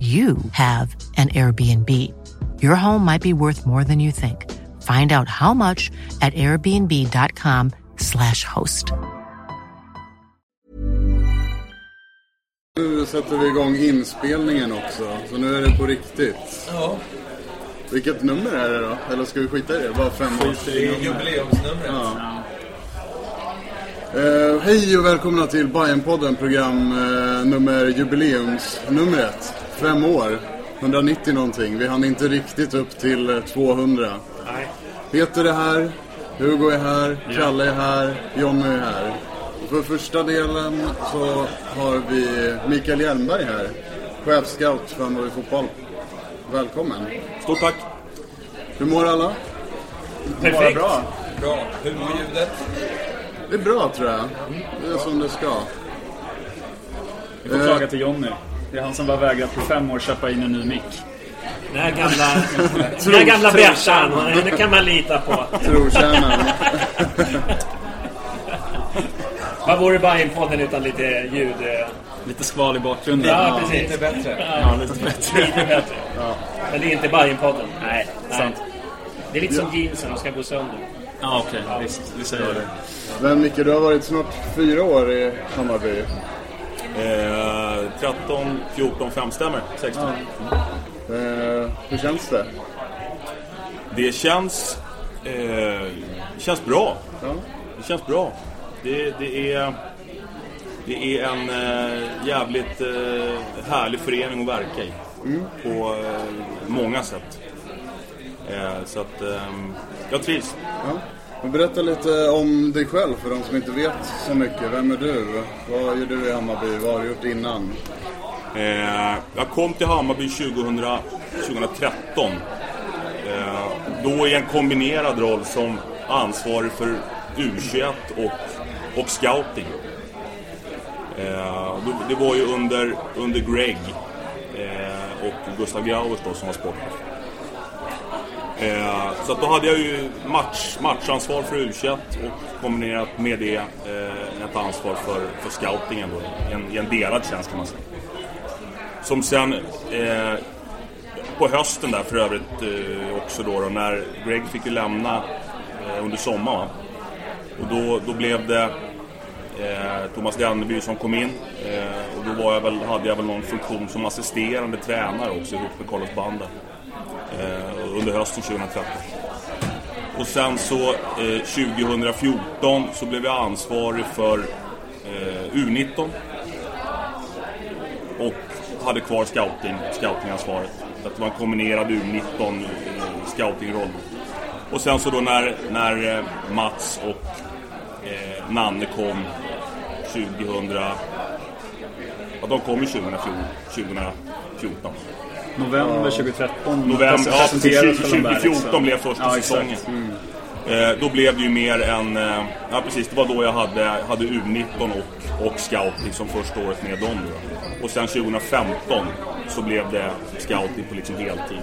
you have an Airbnb. Your home might be worth more than you think. Find out how much at airbnb.com/slash host. Nu sätter vi igång inspelningen också, så nu är det på riktigt. Ja, Vilket nummer är det då? Eller ska vi skita i det? Bara fem år? det är jubileumsnumret. Ja. Eh, hej och välkomna till Bajenpodden, program eh, nummer jubileumsnumret. Fem år, 190 någonting. Vi hann inte riktigt upp till eh, 200. Nej. Peter är här, Hugo är här, Kalle är här, Jonny är här. För första delen så har vi Mikael Hjelmberg här, chefscout för Hammarby Fotboll. Välkommen. Stort tack. Hur mår alla? Perfekt. bra. Bra. Hur mår ljudet? Det är bra tror jag. Det är som det ska. Vi får klaga till Jonny. Det är han som var vägrat på fem år köpa in en ny mick. Den här gamla, den här gamla bärsan, det kan man lita på. Trotjänaren. Vad vore Bajenpodden utan lite ljud? eh? Lite skval i bakgrunden. Ja, precis. Lite bättre. Ja, lite bättre. Lite bättre. Men det är inte Bajenpodden. Nej, sant. Det är lite som jeansen, de ska gå sönder. Ja, okej. Visst, vi säger det. Men Micke, du har varit snart fyra år i Hammarby. Eh, 13, 14, 5 stämmer. 16. Eh, hur känns det? Det känns, eh, känns bra. Ja. Det känns bra. Det, det är, det är en eh, jävligt eh, härlig förening att verka i. På eh, många sätt. Eh, så att eh, jag trivs. Ja. Berätta lite om dig själv för de som inte vet så mycket. Vem är du? Vad gör du i Hammarby? Vad har du gjort innan? Eh, jag kom till Hammarby 2000, 2013. Eh, då i en kombinerad roll som ansvarig för U21 och, och scouting. Det var ju under, under Greg och Gustav Grauvers då som var sportchef. Eh, så att då hade jag ju match, matchansvar för U21 och kombinerat med det eh, ett ansvar för, för scoutingen då, i en, i en delad tjänst kan man säga. Som sen eh, på hösten där för övrigt eh, också då, då när Greg fick ju lämna eh, under sommaren. Och då, då blev det eh, Thomas Denneby som kom in. Eh, och då var jag väl, hade jag väl någon funktion som assisterande tränare också ihop med Carlos Banda. Eh, under hösten 2013. Och sen så eh, 2014 så blev jag ansvarig för eh, U19 och hade kvar scouting, scoutingansvaret. Att det var en kombinerad U19 scoutingroll. Och sen så då när, när eh, Mats och eh, Nanne kom 2000... Ja, de kom ju 2014. 2014. November 2013. November, ja, presenterades för de där, 2014 liksom. blev första Ja, säsongen. Eh, då blev det ju mer än... Eh, ja precis, det var då jag hade, hade U19 och, och scouting som första året med dem. Då. Och sen 2015 så blev det scouting på liksom heltid.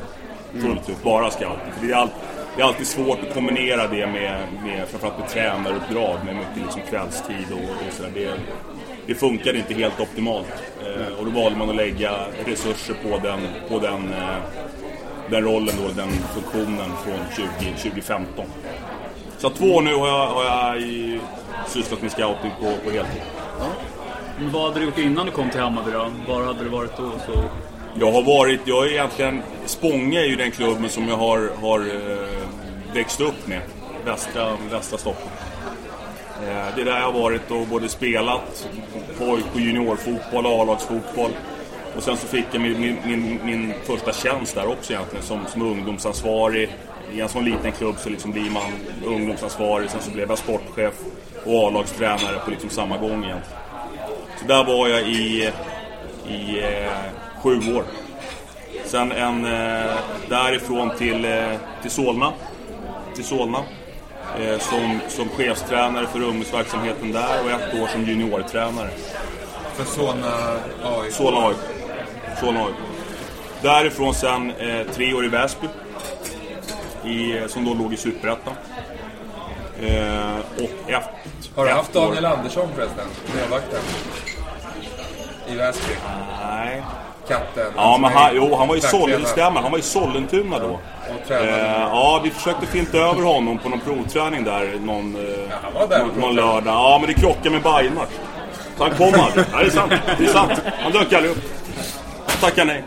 Fullt ut, bara scouting. För det, är all, det är alltid svårt att kombinera det med, med framförallt med tränaruppdrag med mycket liksom kvällstid och, och sådär. Det, det funkade inte helt optimalt. Eh, och då valde man att lägga resurser på den, på den, eh, den rollen då, den funktionen från 20, 2015. Så två år nu har jag, har jag i, sysslat med scouting på, på heltid. Men vad hade du gjort innan du kom till Hammarby då? Var hade du varit då? Så... Jag har varit, jag är egentligen, Spånga är ju den klubben som jag har, har eh, växt upp med. Västra, västra Stockholm. Eh, det är där jag har varit och både spelat pojk och juniorfotboll A-lagsfotboll. Och sen så fick jag min, min, min, min första tjänst där också egentligen som, som ungdomsansvarig. I en sån liten klubb så liksom blir man ungdomsansvarig, sen så blev jag sportchef och A-lagstränare på liksom samma gång egentligen. Så där var jag i, i eh, sju år. Sen en eh, därifrån till, eh, till Solna. Till Solna. Eh, som, som chefstränare för ungdomsverksamheten där och ett år som juniortränare. För Solna AI. Solna AIK. Solna AIK. Därifrån sen eh, tre år i Väsby. I, som då låg i Superettan. Eh, och ett, Har du ett haft år- Daniel Andersson förresten? Målvakten? I Väsby? Nej. Katten? Ja, men han, jo, han var fackledare. Sollentuna. Han var i Sollentuna då. Eh, ja, vi försökte finta över honom på någon provträning där någon, eh, han var där någon, någon lördag. Ja, men det krockade med Bayern-match. Så han kom aldrig. Nej, det är sant. Det är sant. Han dök aldrig upp. Tackar nej.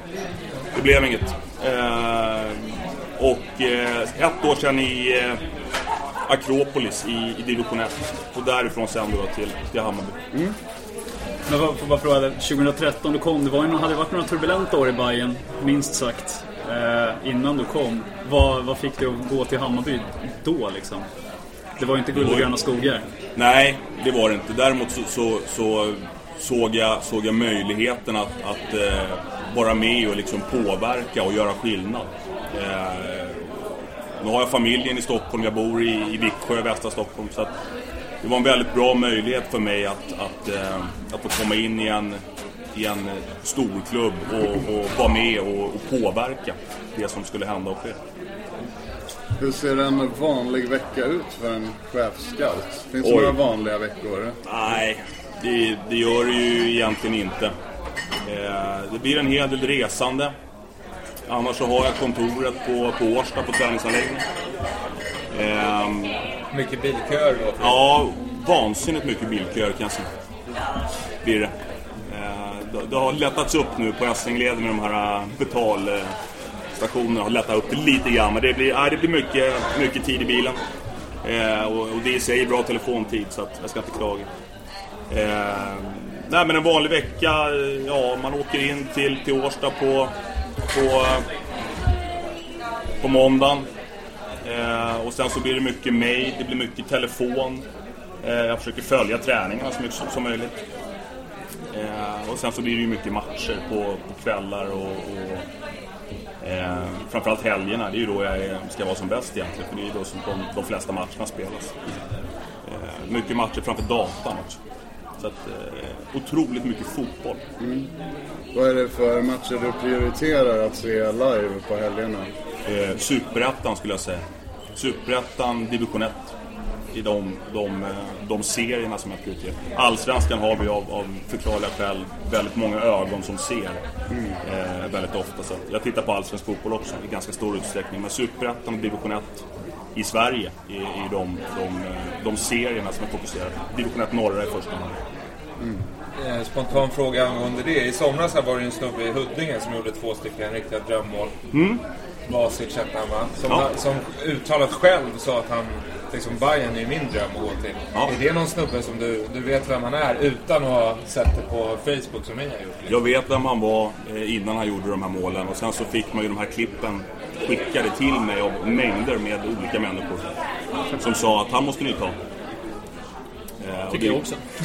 Det blev inget. Eh, och eh, ett år sedan i eh, Akropolis i, i division 1. Och därifrån sen då till, till Hammarby. Men vad, får bara fråga, 2013 du kom, det var ju, hade varit några turbulenta år i Bayern minst sagt. Eh, innan du kom. Vad, vad fick dig att gå till Hammarby då liksom? Det var ju inte guld och gröna skogar. Nej, det var det inte. Däremot så, så, så såg, jag, såg jag möjligheten att, att eh, vara med och liksom påverka och göra skillnad. Eh, nu har jag familjen i Stockholm, jag bor i, i Viksjö, västra Stockholm. Så att det var en väldigt bra möjlighet för mig att, att, eh, att få komma in i en, i en storklubb och, och vara med och, och påverka det som skulle hända och ske. Hur ser en vanlig vecka ut för en chefscout? Finns det några vanliga veckor? Nej, det, det gör det ju egentligen inte. Eh, det blir en hel del resande. Annars så har jag kontoret på, på Årsta på träningsanläggningen. Mycket bilköer då? Ja, vansinnigt mycket bilköer kan jag säga. Blir det. Eh, det- det har lättats upp nu på Essingleden med de här eh, betalstationerna. har lättat upp det lite grann. Men det blir, nej, det blir mycket, mycket tid i bilen. Eh, och, och det i sig är bra telefontid så att jag ska inte klaga. Nej men en vanlig vecka, ja man åker in till, till Årsta på, på, på måndagen. Eh, och sen så blir det mycket mig, det blir mycket telefon. Eh, jag försöker följa träningarna så mycket som, som möjligt. Eh, och sen så blir det ju mycket matcher på, på kvällar och, och eh, framförallt helgerna. Det är ju då jag är, ska vara som bäst egentligen. För det är ju då som de, de flesta matcherna spelas. Eh, mycket matcher framför datorn också. Så att, eh, otroligt mycket fotboll. Mm. Vad är det för matcher du prioriterar att se live på helgerna? Eh, Superettan skulle jag säga. Superettan, division 1. I de, de, eh, de serierna som jag prioriterar. Allsvenskan har vi av, av förklarliga skäl väldigt många ögon som ser. Eh, väldigt ofta. Så jag tittar på allsvensk fotboll också i ganska stor utsträckning. Men Superettan och division 1 i Sverige är de, de, eh, de serierna som jag fokuserar på. Division 1 norra i första hand. Eh, Spontan fråga angående det. I somras här var det en snubbe i Huddinge som gjorde två stycken riktiga drömmål. Vasic hette han va? Som, Ja. som uttalat själv sa att han, liksom Bayern är min dröm att gå till. Ja. Är det någon snubbe som du, du vet vem han är utan att ha sett det på Facebook som ni har gjort? liksom? Jag vet vem han var eh, innan han gjorde de här målen och sen så fick man ju de här klippen skickade till mig av mängder med olika människor som sa att han måste ni ta. Eh, Tycker det- jag också.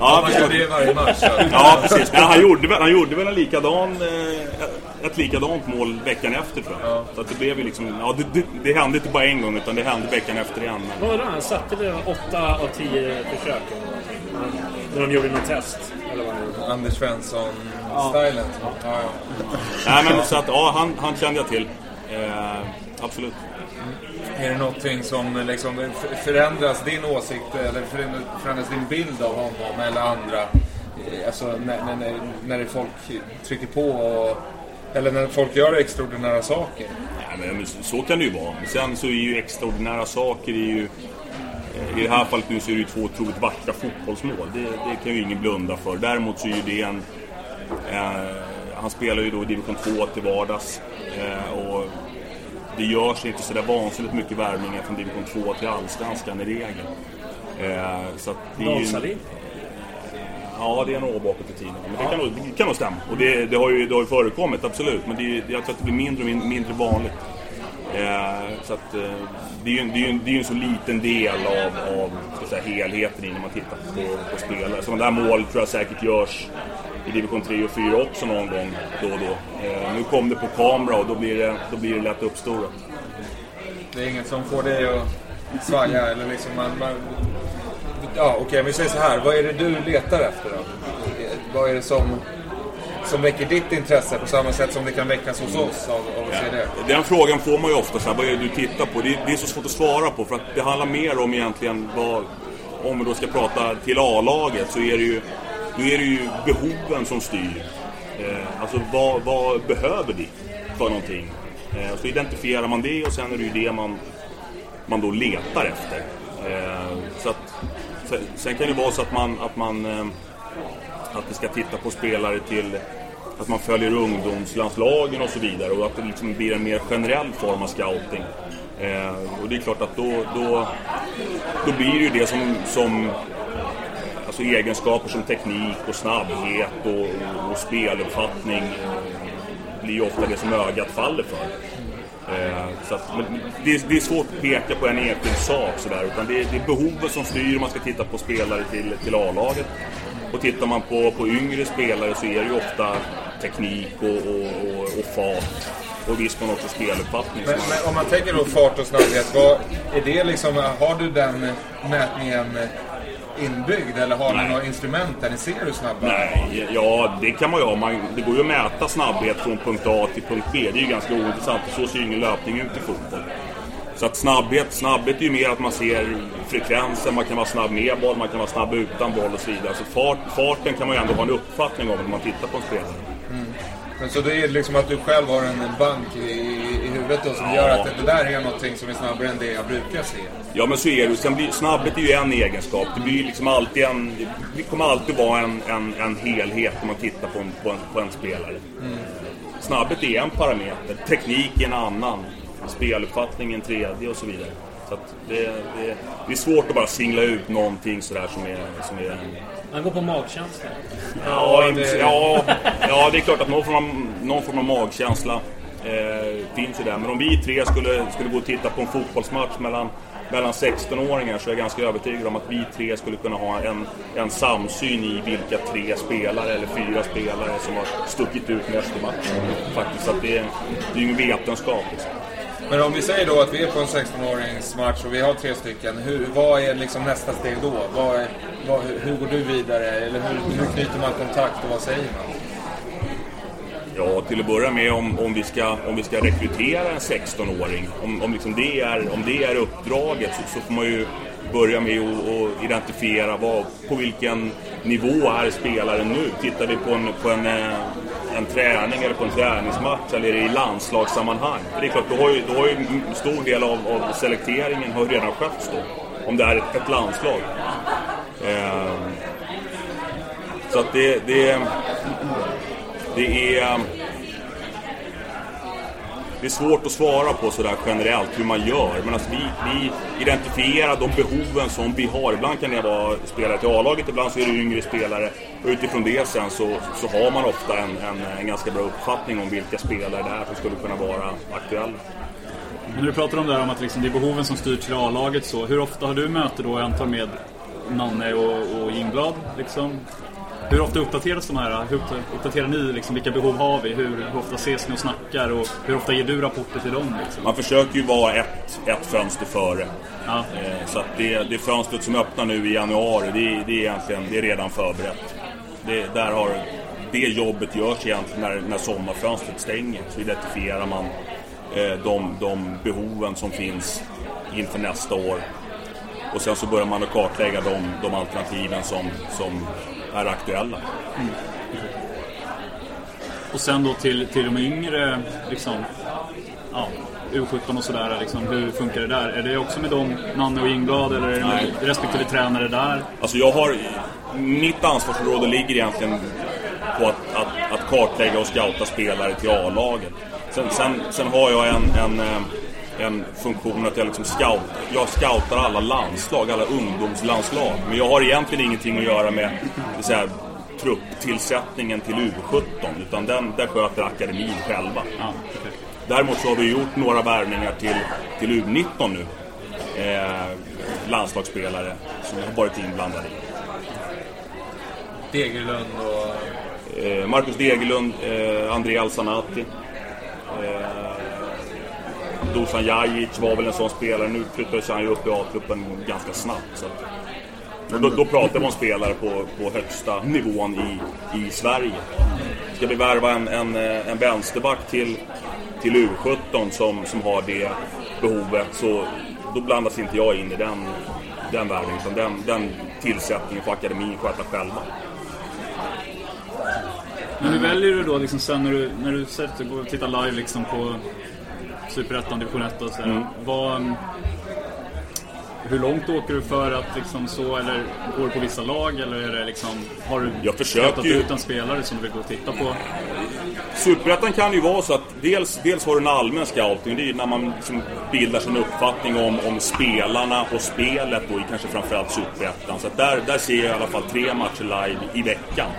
Ja, Man gör det varje match. Ja, precis. Men han gjorde, väl- han gjorde väl en likadan, eh, ett likadant mål veckan efter tror jag. Så att det blev ju liksom, ja det, det, det hände inte bara en gång utan det hände veckan efter igen. Men, Vad var det? Han satte väl 8 av 10 försök. När de gjorde något test. Eller vad. Anders Svensson-stylen. Ja. Ja, nej men så att, ja han, han kände jag till. Eh, absolut är det någonting som eh, liksom eh, förändras din åsikt eller förändras- din bild av honom eller andra? Eh, alltså när, när, när, det folk trycker på och, eller när folk gör extraordinära saker. Ja, men så kan det ju vara. Men sen så är ju extraordinära saker är ju... I det här fallet nu så är det ju två otroligt vackra fotbollsmål. Det, det kan ju ingen blunda för. Däremot så är ju det en... Eh, han spelar ju då i division 2 till vardags. Eh, och det görs inte så där vansinnigt mycket värvningar från division 2 till allsvenskan i regel. Eh, så att det är ju... Nollsalin. Ja, det är nog bakåt i tiden. Men det kan, nog, det kan nog stämma. Och det, det, har ju, det har ju förekommit, absolut. Men det, jag tror att det blir mindre och min- mindre vanligt. Eh, så att, eh, det är ju en- det är ju det är ju en så liten del av, av säga, helheten i när man tittar på, på spelare. Sådana där mål tror jag säkert görs i division 3 och 4 också någon gång då och då. Eh, nu kom det på kamera och då blir det, då blir det lätt uppstorat. Det är inget som får dig att svaja eller liksom man... man ja, okej, vi säger så här. Vad är det du letar efter då? Vad är det som, som väcker ditt intresse på samma sätt som det kan väckas hos oss av, av att se det? Den frågan får man ju ofta, så här, vad är det du tittar på? Det, det är så svårt att svara på för att det handlar mer om egentligen vad, om vi då ska prata till A-laget så är det ju, då är det ju behoven som styr. Eh, alltså vad, vad behöver vi för någonting? Eh, så identifierar man det och sen är det ju det man, man då letar efter. Eh, så att, sen, sen kan det vara så att man, att man eh, att vi ska titta på spelare till att man följer ungdomslandslagen och så vidare och att det liksom blir en mer generell form av scouting. Eh, och det är klart att då, då, då blir det ju det som, som alltså egenskaper som teknik och snabbhet och, och speluppfattning blir ju ofta det som ögat faller för. Eh, så att, men det, är, det är svårt att peka på en enskild sak sådär, utan det är, det är behovet som styr om man ska titta på spelare till, till A-laget. Och tittar man på, på yngre spelare så är det ju ofta teknik och, och, och, och fart och visst viss mån också speluppfattning. Men, men om man tänker då fart och snabbhet, vad, är det liksom, har du den mätningen inbyggd eller har ni några instrument där ni ser hur snabba Nej, ja det kan man ju ha. Man, det går ju att mäta snabbhet från punkt A till punkt B. Det är ju ganska ointressant. Så ser ju ingen löpning ut i fotboll. Så att snabbhet, snabbhet är ju mer att man ser frekvensen, man kan vara snabb med boll, man kan vara snabb utan boll och så vidare. Så fart, farten kan man ju ändå ha en uppfattning om när man tittar på en spelare. Men så det är liksom att du själv har en bank i huvudet då som gör att det, där är någonting som är snabbare än det jag brukar se. Ja men så är det Sen blir, snabbhet är ju en egenskap. Det blir liksom alltid en... Det kommer alltid vara en, en, en helhet om man tittar på en, på en, på en spelare. Snabbhet är en parameter, teknik är en annan, speluppfattning en tredje och så vidare. Så att det, det, det är svårt att bara singla ut någonting sådär som är... Som är Han går på magkänsla. ja, det- ja, ja, det är klart att någon form av, någon form av magkänsla eh, finns ju där. Men om vi tre skulle, skulle gå och titta på en fotbollsmatch mellan, mellan 16-åringar så är jag ganska övertygad om att vi tre skulle kunna ha en, en samsyn i vilka tre spelare eller fyra spelare som har stuckit ut mest i matchen. Faktiskt, att det, det är ju ingen vetenskap. Liksom. Men om vi säger då att vi är på en 16-åringsmatch och vi har tre stycken. Hur, vad är liksom nästa steg då? Vad är, vad, hur- hur går du vidare? Eller hur, hur knyter man kontakt och vad säger man? Ja, till att börja med om, om, vi, ska, om vi ska rekrytera en 16-åring, om, om, liksom det är, om det är uppdraget så, så får man ju börja med att identifiera vad, på vilken nivå är spelaren nu. Tittar vi på en, på en, eh, en träning eller på en träningsmatch eller i landslagssammanhang? För Det är klart, då har ju, då har ju en stor del av, av selekteringen har redan skötts då. Om det är ett, ett landslag. Eh, så att det, det, det är... Um, det är svårt att svara på sådär generellt hur man gör. Men alltså vi, vi identifierar de behoven som vi har. Ibland kan det vara spelare till A-laget, ibland så är det yngre spelare. Och utifrån det sen så, så har man ofta en, en, en ganska bra uppfattning om vilka spelare det är som skulle kunna vara aktuella. Men när du pratar om det här om att liksom det är behoven som styr till A-laget så. Hur ofta har du möte då, jag antar med Nanne och, och Ingblad liksom? Hur ofta uppdateras de här? Hur uppdaterar ni liksom, vilka behov har vi? Hur, hur ofta ses ni och snackar? Och hur ofta ger du rapporter till dem liksom? Man försöker ju vara ett, ett fönster före. Ja. Eh, Så att det, det fönstret som öppnar nu i januari, det, det är egentligen det är redan förberett. Det, där har, det jobbet görs egentligen när, när sommarfönstret stänger. Så identifierar man eh, de, de behoven som finns inför nästa år. Och sen så börjar man att kartlägga de, de alternativen som, som är aktuella. Och sen då till, till de yngre, liksom, ja, U17 och sådär, liksom, hur funkar det där? Är det också med dem, Nanne och Ingblad, eller är det med respektive tränare där? Alltså jag har, mitt ansvarsområde ligger egentligen på att, att, att kartlägga och scouta spelare till A-laget. Sen, sen, sen har jag en, en, eh, en funktion att jag liksom scout, jag scoutar alla landslag, alla ungdomslandslag. Men jag har egentligen ingenting att göra med så här, trupptillsättningen till U17. Utan den, där sköter akademin själva. Ja, okej. Däremot så har vi gjort några värvningar till, till U19 nu. Eh, landslagsspelare som har varit inblandade i. Degerlund och... Eh, Marcus Degerlund, eh, André Alsanati. Eh, Dusan Jajic var väl en sån spelare. Nu flyttades han ju upp i A-truppen ganska snabbt. Så och då, då pratar vi om spelare på, på högsta nivån i, i Sverige. Ska vi värva en, en, en vänsterback till, till U17 som, som har det behovet så då blandas inte jag in i den, den värvningen. Utan den, den tillsättningen får akademin sköta själva. Men hur väljer du då liksom sen när du, när du sätter, går och tittar live liksom på Superettan, Division 1 och sådär. Mm. Vad, hur långt åker du för att liksom så, eller går du på vissa lag eller är det liksom, har du Jag försöker ju- ut en spelare som du vill gå och titta på? Superettan kan ju vara så att dels, dels har du en allmän scouting. Det är när man liksom bildar sin uppfattning om, om spelarna och spelet och kanske framförallt Superettan. Så att där, där ser jag i alla fall tre matcher live i veckan.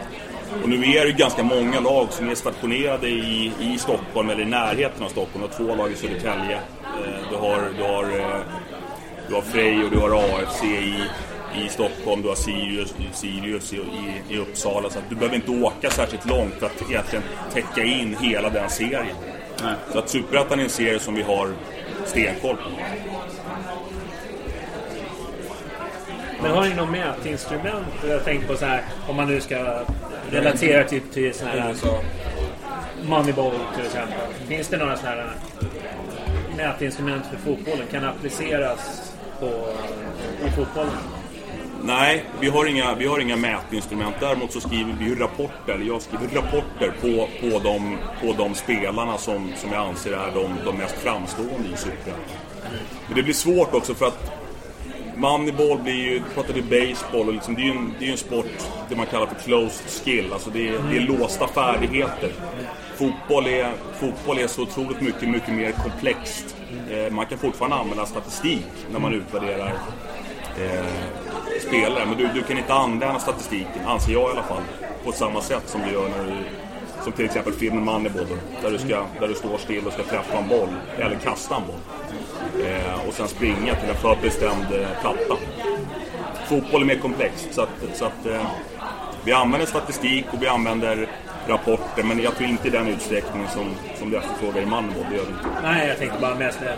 Och nu är det ju ganska många lag som är stationerade i, i Stockholm eller i närheten av Stockholm. Du har två lag i Södertälje. Eh, Du har, du har, eh, du har Frej och du har AFC i, i Stockholm. Du har Sirius, Sirius i, i, i Uppsala. Så du behöver inte åka särskilt långt för att egentligen täcka in hela den serien. Nej. Så att Superettan är en serie som vi har stenkoll på. Men har ni något mätinstrument? Jag tänkte på så här, om man nu ska relatera typ till sån här USA. Moneyball till exempel. Finns det några sådana här mätinstrument för fotbollen? Kan appliceras på, i fotbollen? Nej, vi har inga, vi har inga mätinstrument. Däremot så skriver vi ju rapporter, eller jag skriver rapporter på, på, de, på de spelarna som, som jag anser är de, de mest framstående i Superettan. Men det blir svårt också för att Moneyball blir ju, pratar vi baseball och liksom, det är ju en, det är ju en sport det man kallar för closed skill, alltså det är, det är låsta färdigheter. Fotboll är, fotboll är så otroligt mycket, mycket mer komplext. Eh, man kan fortfarande använda statistik när man utvärderar eh, spelare. Men du, du kan inte använda statistiken, anser jag i alla fall, på samma sätt som du gör när du som till exempel filmen Moneyball där du, ska, där du står still och ska träffa en boll, eller kasta en boll. Eh, och sen springa till en förbestämd eh, platta. Fotboll är mer komplext så att, så att eh, vi använder statistik och vi använder rapporter men jag tror inte i den utsträckning som, som du efterfrågar i Moneyball, det gör vi inte. Nej, jag tänkte bara mest eh,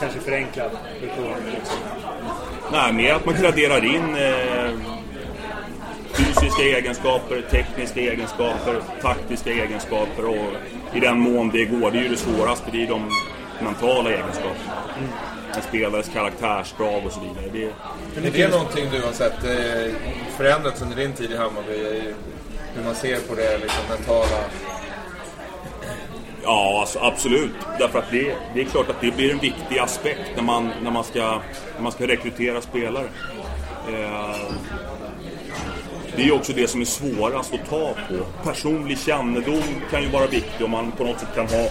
kanske förenklad version. Liksom. Nej, mer att man graderar in eh, fysiska egenskaper, tekniska egenskaper, taktiska egenskaper och i den mån det går. Det är ju det svåraste, det är de mentala egenskaperna. En spelares karaktärsdrag och så vidare. Det, Är det någonting du har sett eh, förändrats under din tid i Hammarby? Hur man ser på det liksom, mentala? Ja, alltså, absolut. Därför att det, det är klart att det blir en viktig aspekt när man, när man, ska, när man ska rekrytera spelare. Eh, det är också det som är svårast att ta på. Personlig kännedom kan ju vara viktig om man på något sätt kan ha,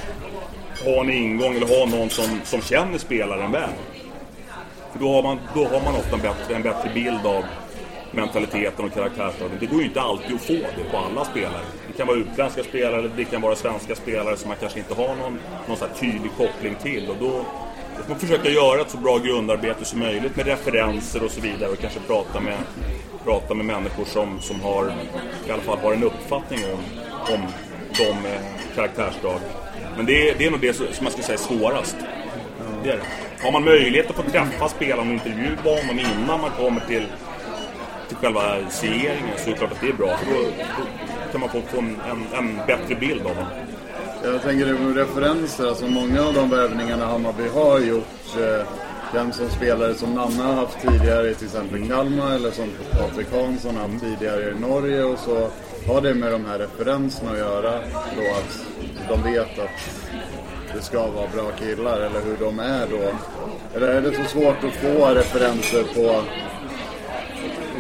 ha en ingång eller ha någon som, som känner spelaren väl. För då har man, då har man ofta en bättre, en bättre bild av mentaliteten och karaktärsdragen. Det går ju inte alltid att få det på alla spelare. Det kan vara utländska spelare, det kan vara svenska spelare som man kanske inte har någon, någon så här tydlig koppling till. Och då, då får man försöka göra ett så bra grundarbete som möjligt med referenser och så vidare och kanske prata med, prata med människor som, som har, i alla fall har en uppfattning om, om de eh, karaktärsdrag. Men det är, det är nog det som man ska säga är svårast. Det är det. Har man möjlighet att få träffa spelaren och intervjua honom innan man kommer till, till själva serien så är det klart att det är bra. För då, då kan man få, få en, en, en bättre bild av honom. Jag tänker på referenser, alltså många av de värvningarna Hammarby har gjort eh, den som spelare som Nanna har haft tidigare i till exempel Kalmar eller som Patrik Hansson har haft tidigare i Norge och så har det med de här referenserna att göra då att de vet att det ska vara bra killar eller hur de är då? Eller är det så svårt att få referenser på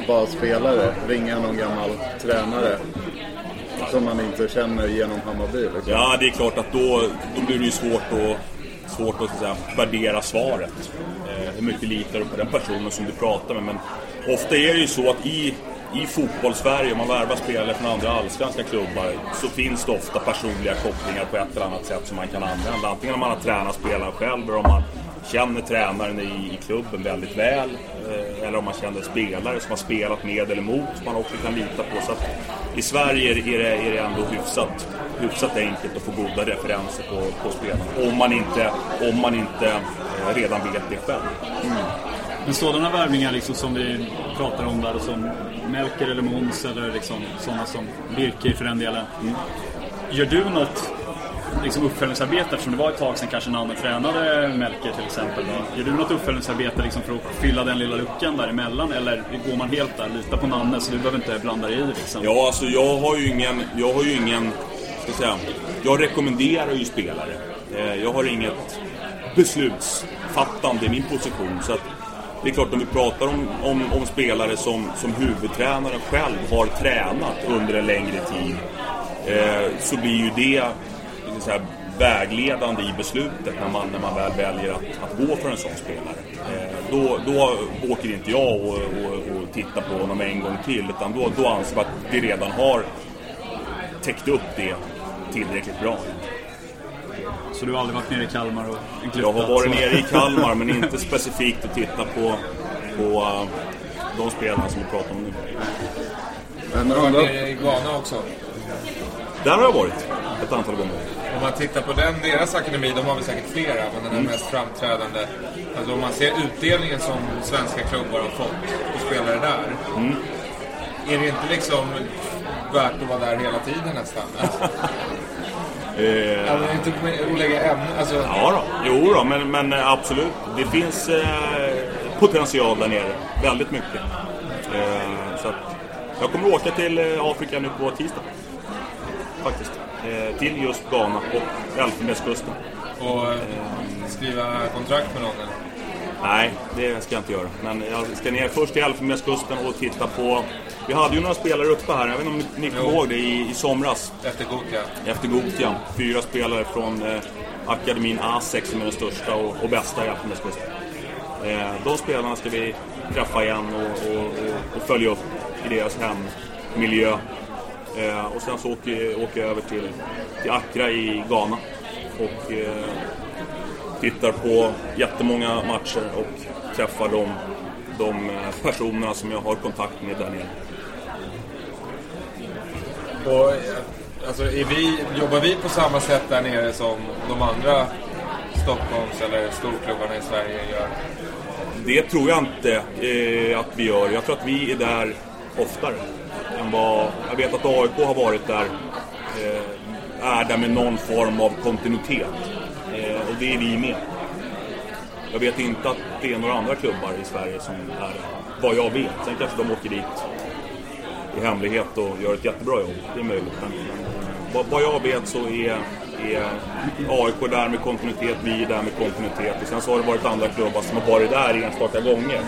bara spelare? Ringa någon gammal tränare som man inte känner genom Hammarby liksom. Ja, det är klart att då, då blir det ju svårt att, svårt att, så att säga, värdera svaret. Eh, hur mycket litar du på den personen som du pratar med? Men ofta är det ju så att i, i fotbollssverige, om man värvar spelare från andra allsvenska klubbar, så finns det ofta personliga kopplingar på ett eller annat sätt som man kan använda. Antingen om man har tränat spelaren själv eller om man känner tränaren i, i klubben väldigt väl. Eh, eller om man känner spelare som har spelat med eller mot som man också kan lita på. Så att I Sverige är det, är det ändå hyfsat, hyfsat enkelt att få goda referenser på, på spelarna. Om man inte, om man inte eh, redan vet det själv. Men sådana värvningar liksom som vi pratar om där, som Melker eller Måns eller liksom sådana som Birker för den delen. Gör du något liksom uppföljningsarbete, eftersom det var ett tag sedan kanske Nanne tränade Melker till exempel. Då. Gör du något uppföljningsarbete liksom för att fylla den lilla luckan däremellan? Eller går man helt där, litar på Nanne så du behöver inte blanda dig i liksom? Ja, alltså jag har ju ingen, jag har ju ingen, ska säga, jag rekommenderar ju spelare. Eh, jag har inget beslutsfattande i min position. Så att det är klart, om vi pratar om, om, om spelare som, som huvudtränaren själv har tränat under en längre tid eh, så blir ju det så här, vägledande i beslutet när man, när man väl väljer att, att gå för en sån spelare. Eh, då, då åker inte jag och, och, och tittar på honom en gång till utan då, då anser vi att vi redan har täckt upp det tillräckligt bra. Så du har aldrig varit nere i Kalmar och Jag har varit nere i Kalmar men inte specifikt att titta på, på uh, de spelarna som vi pratar om nu. Men Du var andra, nere i Ghana också. Där har jag varit ett antal gånger. Om man tittar på den, deras akademi, de har väl säkert flera, men den är mest framträdande. Alltså om man ser utdelningen som svenska klubbar har fått på spelare där. Är det inte liksom värt att vara där hela tiden nästan? Eh, Alltså, inte lägga ämnen, alltså... ja då, jo då, men, men eh, absolut. Det finns eh, potential där nere. Väldigt mycket. Eh, så att jag kommer åka till eh, Afrika nu på tisdag. Faktiskt. Eh, till just Ghana och Elfenbenskusten. Och eh, skriva kontrakt med någon eller? Nej, det ska jag inte göra. Men jag ska ner först till Elfenbenskusten och titta på... Vi hade ju några spelare uppe här, jag vet inte om ni kommer ihåg det, i, i somras. Efter Gothia. Efter Gothia. Fyra spelare från eh, akademin A6 som är den största och, och bästa i Elfenbenskusten. Eh, de spelarna ska vi träffa igen och, och, och, och följa upp i deras hemmiljö. Eh, och sen så åker, åker jag över till, till Accra i Ghana. Och eh, tittar på jättemånga matcher och träffar de, de eh, personerna som jag har kontakt med där nere. Och, eh, alltså, vi, jobbar vi på samma sätt där nere som de andra Stockholms eller storklubbarna i Sverige gör? Det tror jag inte eh, att vi gör. Jag tror att vi är där oftare. Vad, jag vet att AIK har varit där. Eh, är där med någon form av kontinuitet. Eh, och det är vi med. Jag vet inte att det är några andra klubbar i Sverige som är där. Vad jag vet. Sen kanske de åker dit i hemlighet och gör ett jättebra jobb. Det är möjligt. Men, eh, vad, vad jag vet så är, är AIK där med kontinuitet, vi är där med kontinuitet. Och sen så har det varit andra klubbar som har varit där enstaka gånger.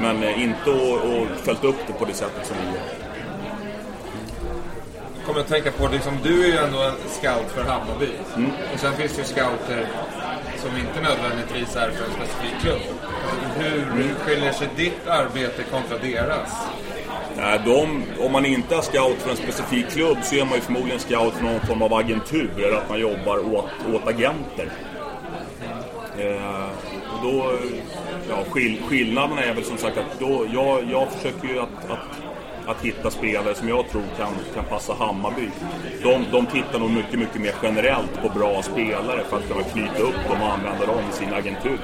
Men eh, inte och, och följt upp det på det sättet som vi gör kommer att tänka på, liksom, du är ju ändå en scout för Hammarby. Och sen finns det ju scouter som inte nödvändigtvis är för en specifik klubb. Alltså, hur skiljer sig ditt arbete kontra deras? Nej, de, om man inte är scout för en specifik klubb så är man ju förmodligen scout för någon form av agentur eller att man jobbar åt, åt agenter. Eh, och då, ja, skill, skillnaden är väl som sagt att då, jag, jag försöker ju att, att, att hitta spelare som jag tror kan, kan passa Hammarby. De, de tittar nog mycket, mycket mer generellt på bra spelare för att kunna knyta upp dem och använda dem i sin agentur.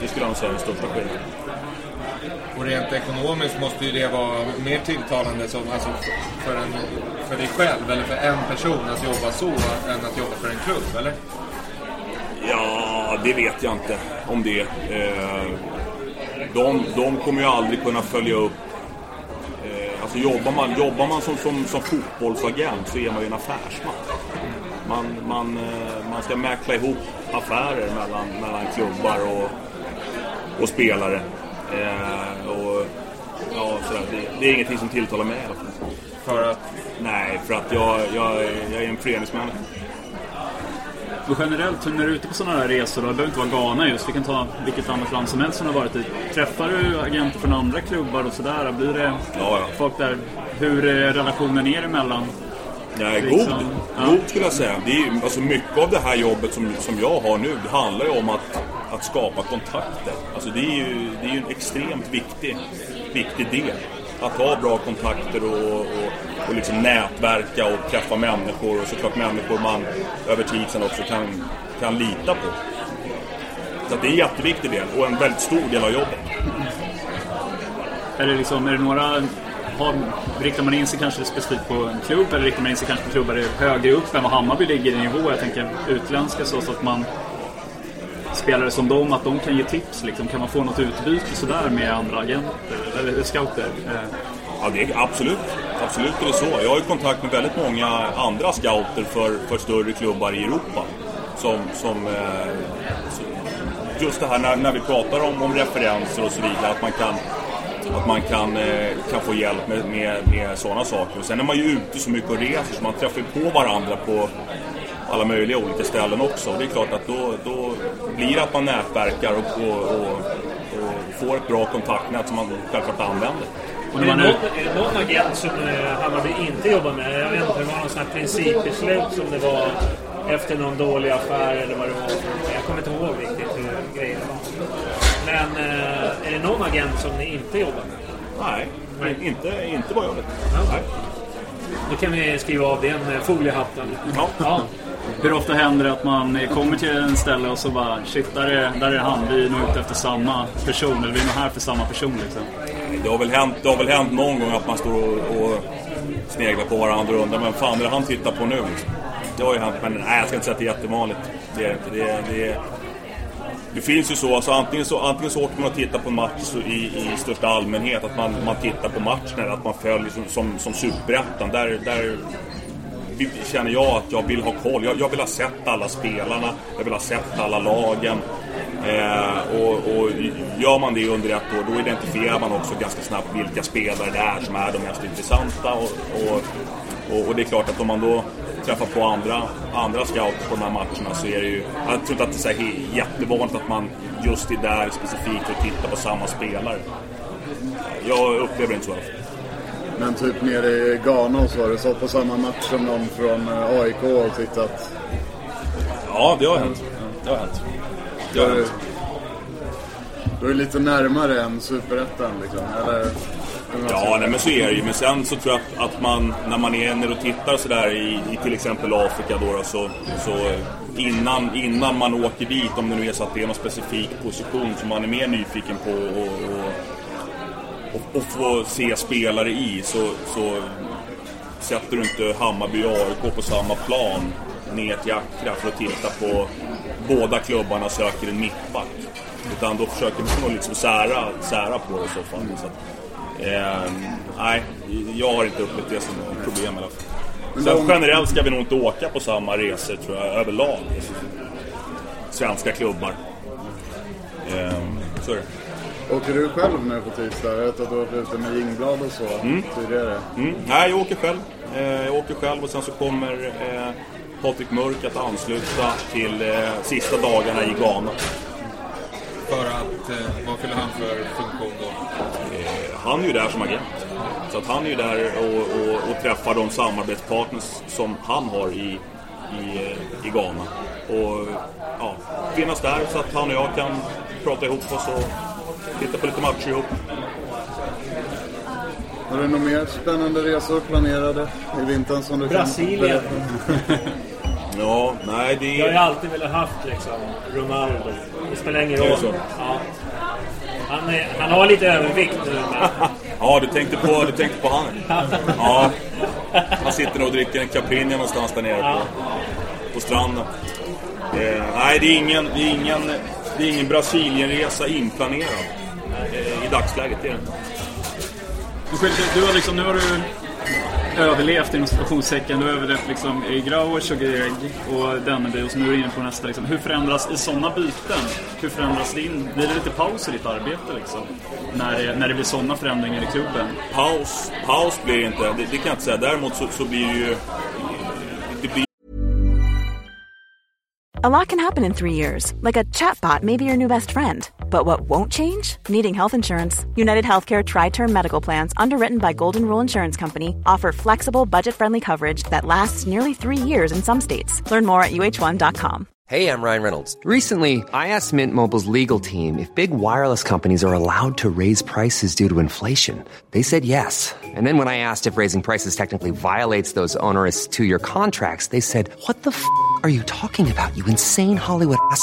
Det skulle jag säga är den största skillnaden. Och rent ekonomiskt måste ju det vara mer tilltalande som, alltså, för, en, för dig själv eller för en person att jobba så än att jobba för en klubb, eller? Ja, det vet jag inte om det. Eh, de, de kommer ju aldrig kunna följa upp Alltså jobbar man, jobbar man som, som, som fotbollsagent så är man ju en affärsman. Man, man, eh, man ska mäkla ihop affärer mellan, mellan klubbar och, och spelare. Eh, och, ja, sådär. Det, det är ingenting som tilltalar mig i alla fall. För att? Nej, för att jag, jag, jag är en föreningsmänniska. Och generellt, när du är ute på sådana här resor, då, det behöver inte vara Ghana just, vi kan ta vilket annat land som helst som du har varit i. Träffar du agenter från andra klubbar och sådär? Blir det Ja, ja. folk där? Hur är relationen er emellan? Nej, god. Liksom, ja. God skulle jag säga. Det är, alltså mycket av det här jobbet som, som jag har nu, det handlar ju om att, att skapa kontakter. Alltså det är ju, det är ju en extremt viktig, viktig del. Att ha bra kontakter och, och, och liksom nätverka och träffa människor och såklart människor man över tid sen också kan, kan lita på. Så det är en jätteviktig del och en väldigt stor del av jobbet. Är det, liksom, är det några... Har, riktar man in sig kanske specifikt på en klubb eller riktar man in sig kanske på klubbar högre upp än vad Hammarby ligger i nivå? Jag tänker utländska så, så att man spelare som dem, att de kan ge tips liksom. Kan man få något utbyte sådär med andra agenter eller scouter? Ja, det är absolut. Absolut är det så. Jag har ju kontakt med väldigt många andra scouter för, för större klubbar i Europa. Som, som eh, just det här när, när vi pratar om, om referenser och så vidare, att man kan, att man kan, eh, kan få hjälp med, med, med sådana saker. Och sen är man ju ute så mycket och reser så man träffar ju på varandra på alla möjliga olika ställen också. Det är klart att då, då blir det att man nätverkar och, och, och, och får ett bra kontaktnät som man självklart använder. och Är det, någon, är, det någon agent som eh, Hammarby inte jobbar med? Jag vet inte, det var någon sån här principbeslut som det var efter någon dålig affär eller vad det var. Jag kommer inte ihåg riktigt hur grejen var. Men eh, är det någon agent som ni inte jobbar med? Nej, inte, inte vad jag vet. Nej. Då kan vi skriva av den eh, foliehatten. Ja. Ja hur ofta händer det att man kommer till en ställe och så bara shit, där är, där är han. Vi är nog ute efter samma person. Eller vi är nog här för samma person liksom. Det har, väl hänt, det har väl hänt någon gång att man står och, och sneglar på varandra och undrar men fan är det han tittar på nu? Det har ju hänt, men nej, jag ska inte säga att det är jättevanligt. Det är det inte. Det, är- det, är- det finns ju så, alltså antingen så, antingen så åker man och tittar på en match i, i största allmänhet, att man, man tittar på matchen eller att man följer som, som, som superettan. Där, där känner jag att jag vill ha koll. Jag, jag vill ha sett alla spelarna, jag vill ha sett alla lagen. Eh, och, och gör man det under ett år, då identifierar man också ganska snabbt vilka spelare det är som är de mest intressanta. Och, och, och, och det är klart att om man då träffar på andra, andra scouter på de här matcherna så är det ju... Jag tror inte att det är så jättevanligt att man just är där specifikt och tittar på samma spelare. Jag upplever det inte så ofta. Men typ nere i Ghana och så, har du stått på samma match som någon från eh, AIK och tittat? Ja, det har hänt. Det har hänt. Det har är, hänt. då är det lite närmare än superettan liksom, eller? Ja, nej, men så är det ju. Men sen så tror jag att, att man, när man är nere och tittar sådär i, i till exempel Afrika då, då så, så innan, innan man åker dit, om det nu är så att det är någon specifik position som man är mer nyfiken på och, och, och, och få se spelare i så, så sätter du inte Hammarby och AIK på samma plan ner till Accra för att titta på båda klubbarna söker en mittback. Utan då försöker man liksom sära, sära på det i så fall. Så att, eh, nej, jag har inte upplevt det som något problem i alla fall. Sen generellt ska vi nog inte åka på samma resor tror jag, överlag. Svenska klubbar. Eh, så är det. Åker du själv nu på tisdag? Jag vet att du har varit ute med Jingblad och så tidigare. Mm. Nej, jag åker själv. Eh, jag åker själv och sen så kommer eh, Patrik Mörk att ansluta till eh, sista dagarna i Ghana. För att, eh, vad fyller han för funktion då? Eh, han är ju där som agent. Så att han är ju där och, och, och träffar de samarbetspartners som han har i, i, eh, i Ghana. Och ja, finnas där så att han och jag kan prata ihop oss och titta på lite matcher ihop. Har du några mer spännande resor planerade i vintern som du Brasilien. kan Ja, nej det Jag har ju alltid velat haft liksom Ronaldo. Det spelar ingen roll. så? Ja. Han, är, han har lite övervikt nu. Men... Ja, du tänkte på, du tänkte på han. Ja. Han sitter nog och dricker en Caprinja någonstans där nere på, på stranden. Eh, nej, det är ingen, det är ingen, det är ingen Brasilienresa inplanerad. Eh, I dagsläget är det. Du har liksom, nu har du överlevt inom situationstecken. Du har överlevt liksom i Grauers och Greg och Denneby och så nu är du inne på nästa. Liksom. Hur förändras i sådana byten? Hur förändras din... Blir det lite paus i ditt arbete liksom? När det, när det blir sådana förändringar i klubben? Paus, paus blir det inte. Det, det kan jag inte säga. Däremot så, så blir det ju... Det blir A lot can happen in three years, like a chatbot may be your new best friend. But what won't change? Needing health insurance. United Healthcare Tri Term Medical Plans, underwritten by Golden Rule Insurance Company, offer flexible, budget friendly coverage that lasts nearly three years in some states. Learn more at uh1.com. Hey, I'm Ryan Reynolds. Recently, I asked Mint Mobile's legal team if big wireless companies are allowed to raise prices due to inflation. They said yes. And then when I asked if raising prices technically violates those onerous two year contracts, they said, What the f are you talking about, you insane Hollywood ass?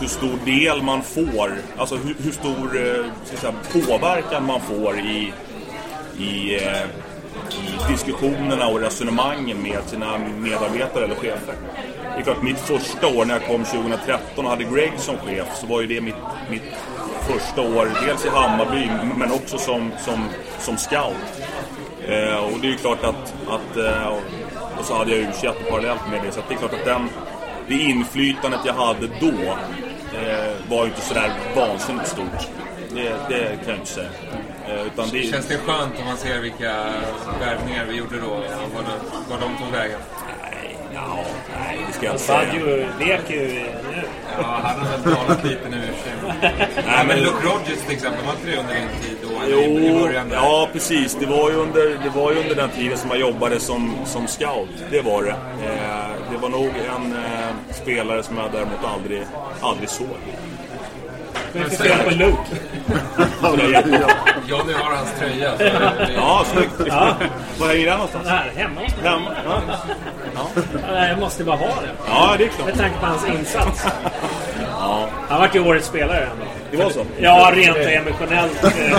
Hur stor del man får, alltså hur, hur stor eh, säga, påverkan man får i, i, eh, i diskussionerna och resonemangen med sina medarbetare eller chefer. Det är klart, mitt första år när jag kom 2013 och hade Greg som chef så var ju det mitt, mitt första år, dels i Hammarby men också som, som, som scout. Eh, och det är ju klart att, att eh, och så hade jag u parallellt med det. Så att det är klart att den, det inflytandet jag hade då eh, var ju inte sådär vansinnigt stort. Det, det kan jag inte säga. Eh, utan det, Känns det skönt om man ser vilka värvningar vi gjorde då och vad de, vad de tog vägen? Nej, ja, nej, det ska jag inte säga. Sadio leker ju nu. Ja, han har väl dalat lite nu i och för sig. Nej, men Luke Rogers till exempel, var inte det under din tid då? eller i, Jo, början där? ja precis. Det var, ju under, det var ju under den tiden som jag jobbade som, som scout. Det var det. Eh, det var nog en eh, spelare som jag däremot aldrig, aldrig såg. Men fel på Luke. Johnny har hans tröja. Så det, Ja, snyggt. Ja. Var hänger den någonstans? Här, hemma. Hemma? Ja. Ja, Jag måste bara ha den. ja, det är klart. Med tanke på hans insats. Han vart ju årets spelare ändå. Det var så. Ja, rent emotionellt. eh,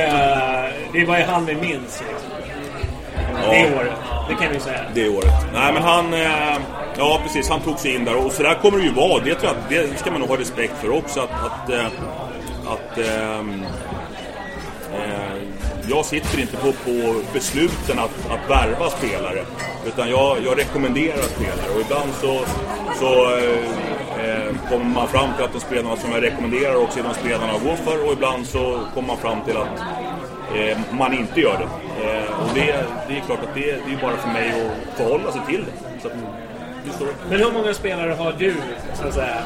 eh, Det var ju han vi minns. Liksom. Det året. Det kan vi säga. Det året. Nej, men han... Eh, ja, precis. Han tog sig in där. Och så där kommer det ju vara. Det tror jag det ska man nog ha respekt för också. Att... att, att jag sitter inte på, på besluten att, att värva spelare. Utan jag, jag rekommenderar spelare. Och ibland så, så Eh, kommer man fram till att de spelarna som jag rekommenderar också är de spelarna jag går för. Och ibland så kommer man fram till att eh, man inte gör det. Eh, och det, det är klart att det, det är bara för mig att förhålla sig till det. Så att. Men hur många spelare har du, så att säga,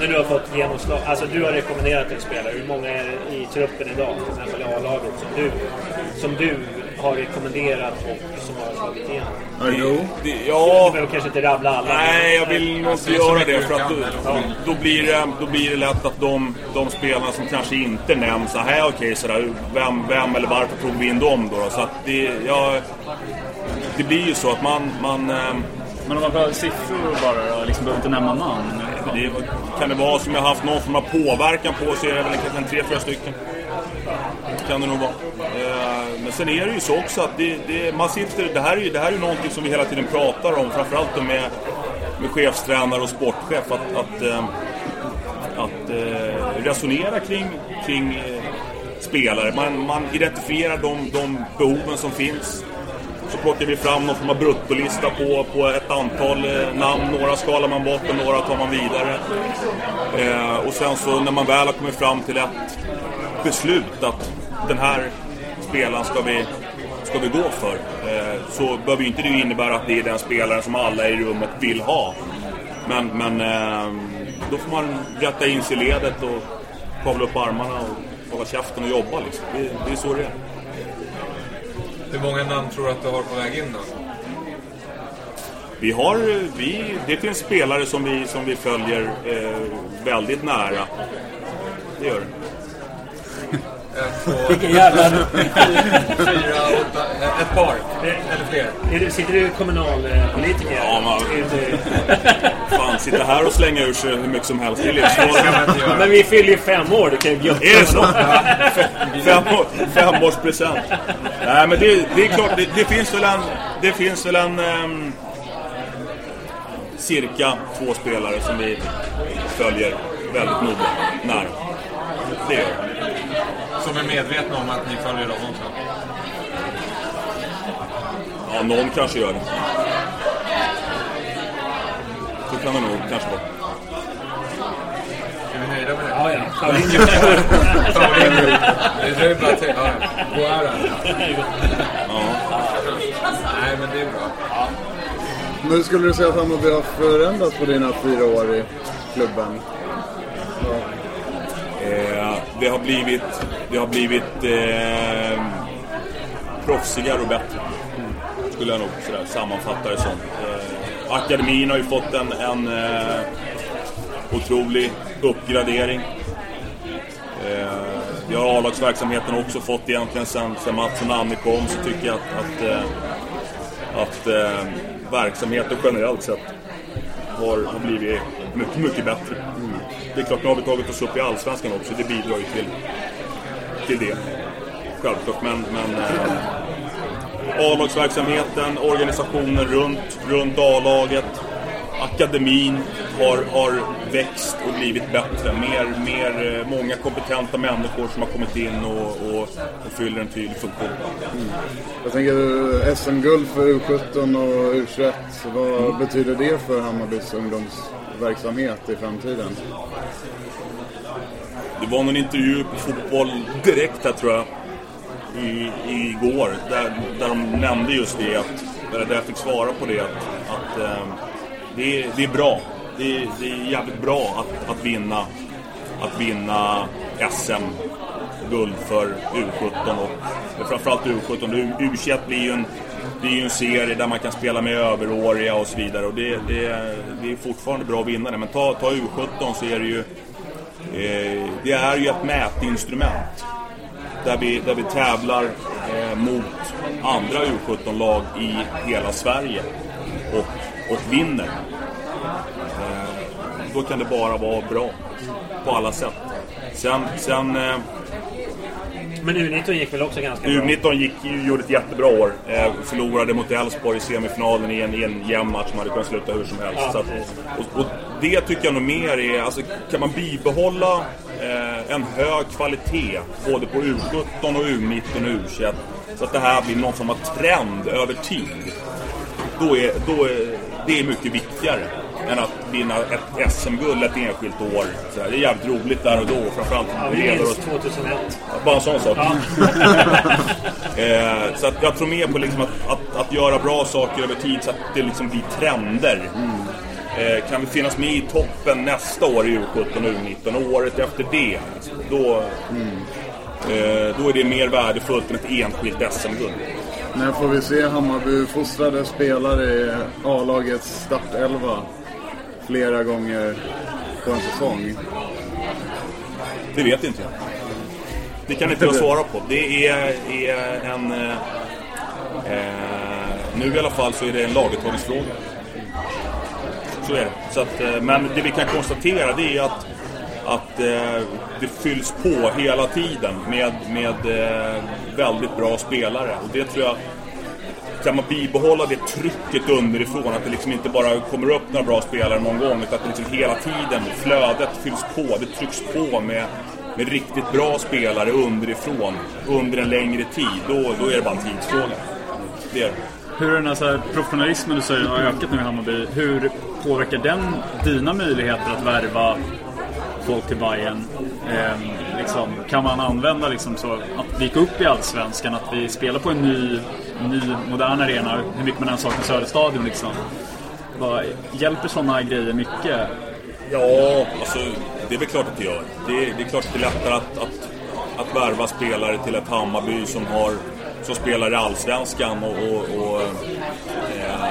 när du har fått genomslag? Alltså du har rekommenderat en spelare. Hur många är det i truppen idag, till exempel i A-laget, som du, som du har rekommenderat och som har slagit igenom? Det, det, Du ja, behöver kanske inte rabbla alla. nej jag vill nog inte göra det du för att då, då, blir det, då blir det lätt att de, de spelarna som kanske inte nämns, så här okej sådär, vem, vem eller varför tog vi in dem då? då? Så att det, ja, det blir ju så att man, man ehm, Men om man pratar siffror bara då, liksom behöver inte nämna namn. Det kan det vara som jag har haft någon form av påverkan på så är det väl kanske en tre, fyra stycken. Kan det nog vara. Eh, men sen är det ju så också att det, det, man sitter, det här är ju det här är någonting som vi hela tiden pratar om. Framförallt då med, med chefstränare och sportchef. Att, att, eh, att eh, resonera kring, kring spelare. Man, man identifierar de, de behoven som finns. så plockar vi fram någon form av bruttolista på, på ett antal eh, namn. Några skalar man bort och några tar man vidare. Eh, och sen så när man väl har kommit fram till ett beslut att den här spelaren ska vi, ska vi gå för. Eh, så behöver ju inte det innebära att det är den spelaren som alla i rummet vill ha. Men, men eh, då får man rätta in sig i ledet och kavla upp armarna och hålla käften och jobba. Liksom. Det, det är så det är. Hur många namn tror du att du har på väg in då? Vi har, vi, det finns spelare som vi, som vi följer eh, väldigt nära. Det gör det. Två, Vilken jävla... fyra, åtta, ett par. Eller fler. Är du, sitter du kommunalpolitiker? Ja, man- Fan, sitta här och slänga ur sig hur mycket som helst. Det är livsfarligt. Men vi fyller ju fem år, du kan ju bjuda Är det så? Fem, femårspresent. Nej, men det, det är klart, det, det finns väl en... Det finns väl en... ehm, cirka två spelare som vi följer väldigt noga, nära. Det gör det. Som är medvetna om att ni följer dem också. Ja, någon kanske gör det. Så kan det nog kanske vara. Är vi nöjda med det? Ja, ja. Paulinho. Det är bara till. Ja, då. Ja. Nej, men det är bra. Men hur skulle du säga att Hammarby har förändrats på dina fyra år i klubben? Eh, det har blivit, det har blivit eh, proffsigare och bättre. Skulle jag nog sådär, sammanfatta det som. Eh, akademin har ju fått en, en eh, otrolig uppgradering. Eh, det har A-lagsverksamheten också fått egentligen sen, sen Mats och Nanne kom så tycker jag att, att, eh, att eh, verksamheten generellt sett har, har blivit mycket, mycket bättre. Det är klart, nu har vi tagit oss upp i Allsvenskan också. Det bidrar ju till, till det. Självklart, men... men eh, A-lagsverksamheten, organisationen runt, runt A-laget, akademin har, har växt och blivit bättre. Mer, mer, eh, många kompetenta människor som har kommit in och, och, och fyller en tydlig funktion. Mm. Jag tänker SM-guld för U17 och U21. Vad betyder det för Hammarbys verksamhet i framtiden? Det var någon intervju på Fotboll Direkt här tror jag i, igår där, där de nämnde just det att, där jag fick svara på det att, att eh, det, är, det är bra. Det är, det är jävligt bra att, att vinna att vinna SM-guld för U17 och framförallt U17. U21 blir ju en det är ju en serie där man kan spela med överåriga och så vidare och det, det, det är fortfarande bra att vinna det. Men ta, ta U17 så är det ju eh, det är ju ett mätinstrument där vi, där vi tävlar eh, mot andra U17-lag i hela Sverige och, och vinner. Eh, då kan det bara vara bra på alla sätt. Sen, sen eh, men U19 gick väl också ganska bra? U19 gick, gjorde ett jättebra år. Eh, förlorade mot Elfsborg i semifinalen i en, i en jämn match som hade kunnat sluta hur som helst. Ja, att, och, och det tycker jag nog mer är, alltså kan man bibehålla eh, en hög kvalitet både på U17 och U19 och U21 så att det här blir någon form av trend över tid. Då är, då är det är mycket viktigare än att vinna ett SM-guld ett enskilt år. Så det är jävligt roligt där och då, framförallt Ja, vi minns oss 2001. bara en sån sak. Ja. eh, så att jag tror mer på liksom att, att, att göra bra saker över tid så att det liksom blir trender. Eh, kan vi finnas med i toppen nästa år i U17 och U19 och året efter det, då, eh, då är det mer värdefullt än ett enskilt SM-guld. När får vi se Hammarby fostrade spelare i A-lagets startelva flera gånger på en säsong? Det vet inte jag. Det kan inte jag svara på. Det är, är en... Eh, eh, nu i alla fall så är det en laguttagningsfråga. Så är det. Så att, eh, men det vi kan konstatera det är att, att eh, det fylls på hela tiden med, med eh, väldigt bra spelare. Och det tror jag kan man bibehålla det trycket underifrån, att det liksom inte bara kommer upp några bra spelare någon gång, utan att det liksom hela tiden, flödet fylls på, det trycks på med, med riktigt bra spelare underifrån under en längre tid, då, då är det bara en tidsfråga. det är det. Hur är den här, så här professionalismen du säger har ökat nu i Hammarby? Hur påverkar den dina möjligheter att värva folk till Bayern? Eh, liksom, kan man använda liksom så att vi gick upp i Allsvenskan, att vi spelar på en ny, ny modern arena, hur mycket man än saknar Söderstadion liksom. Bara, hjälper sådana grejer mycket? Ja, alltså det är väl klart att det gör. Det är, det är klart att det är lättare att, att, att värva spelare till ett Hammarby som, har, som spelar i Allsvenskan och, och, och eh,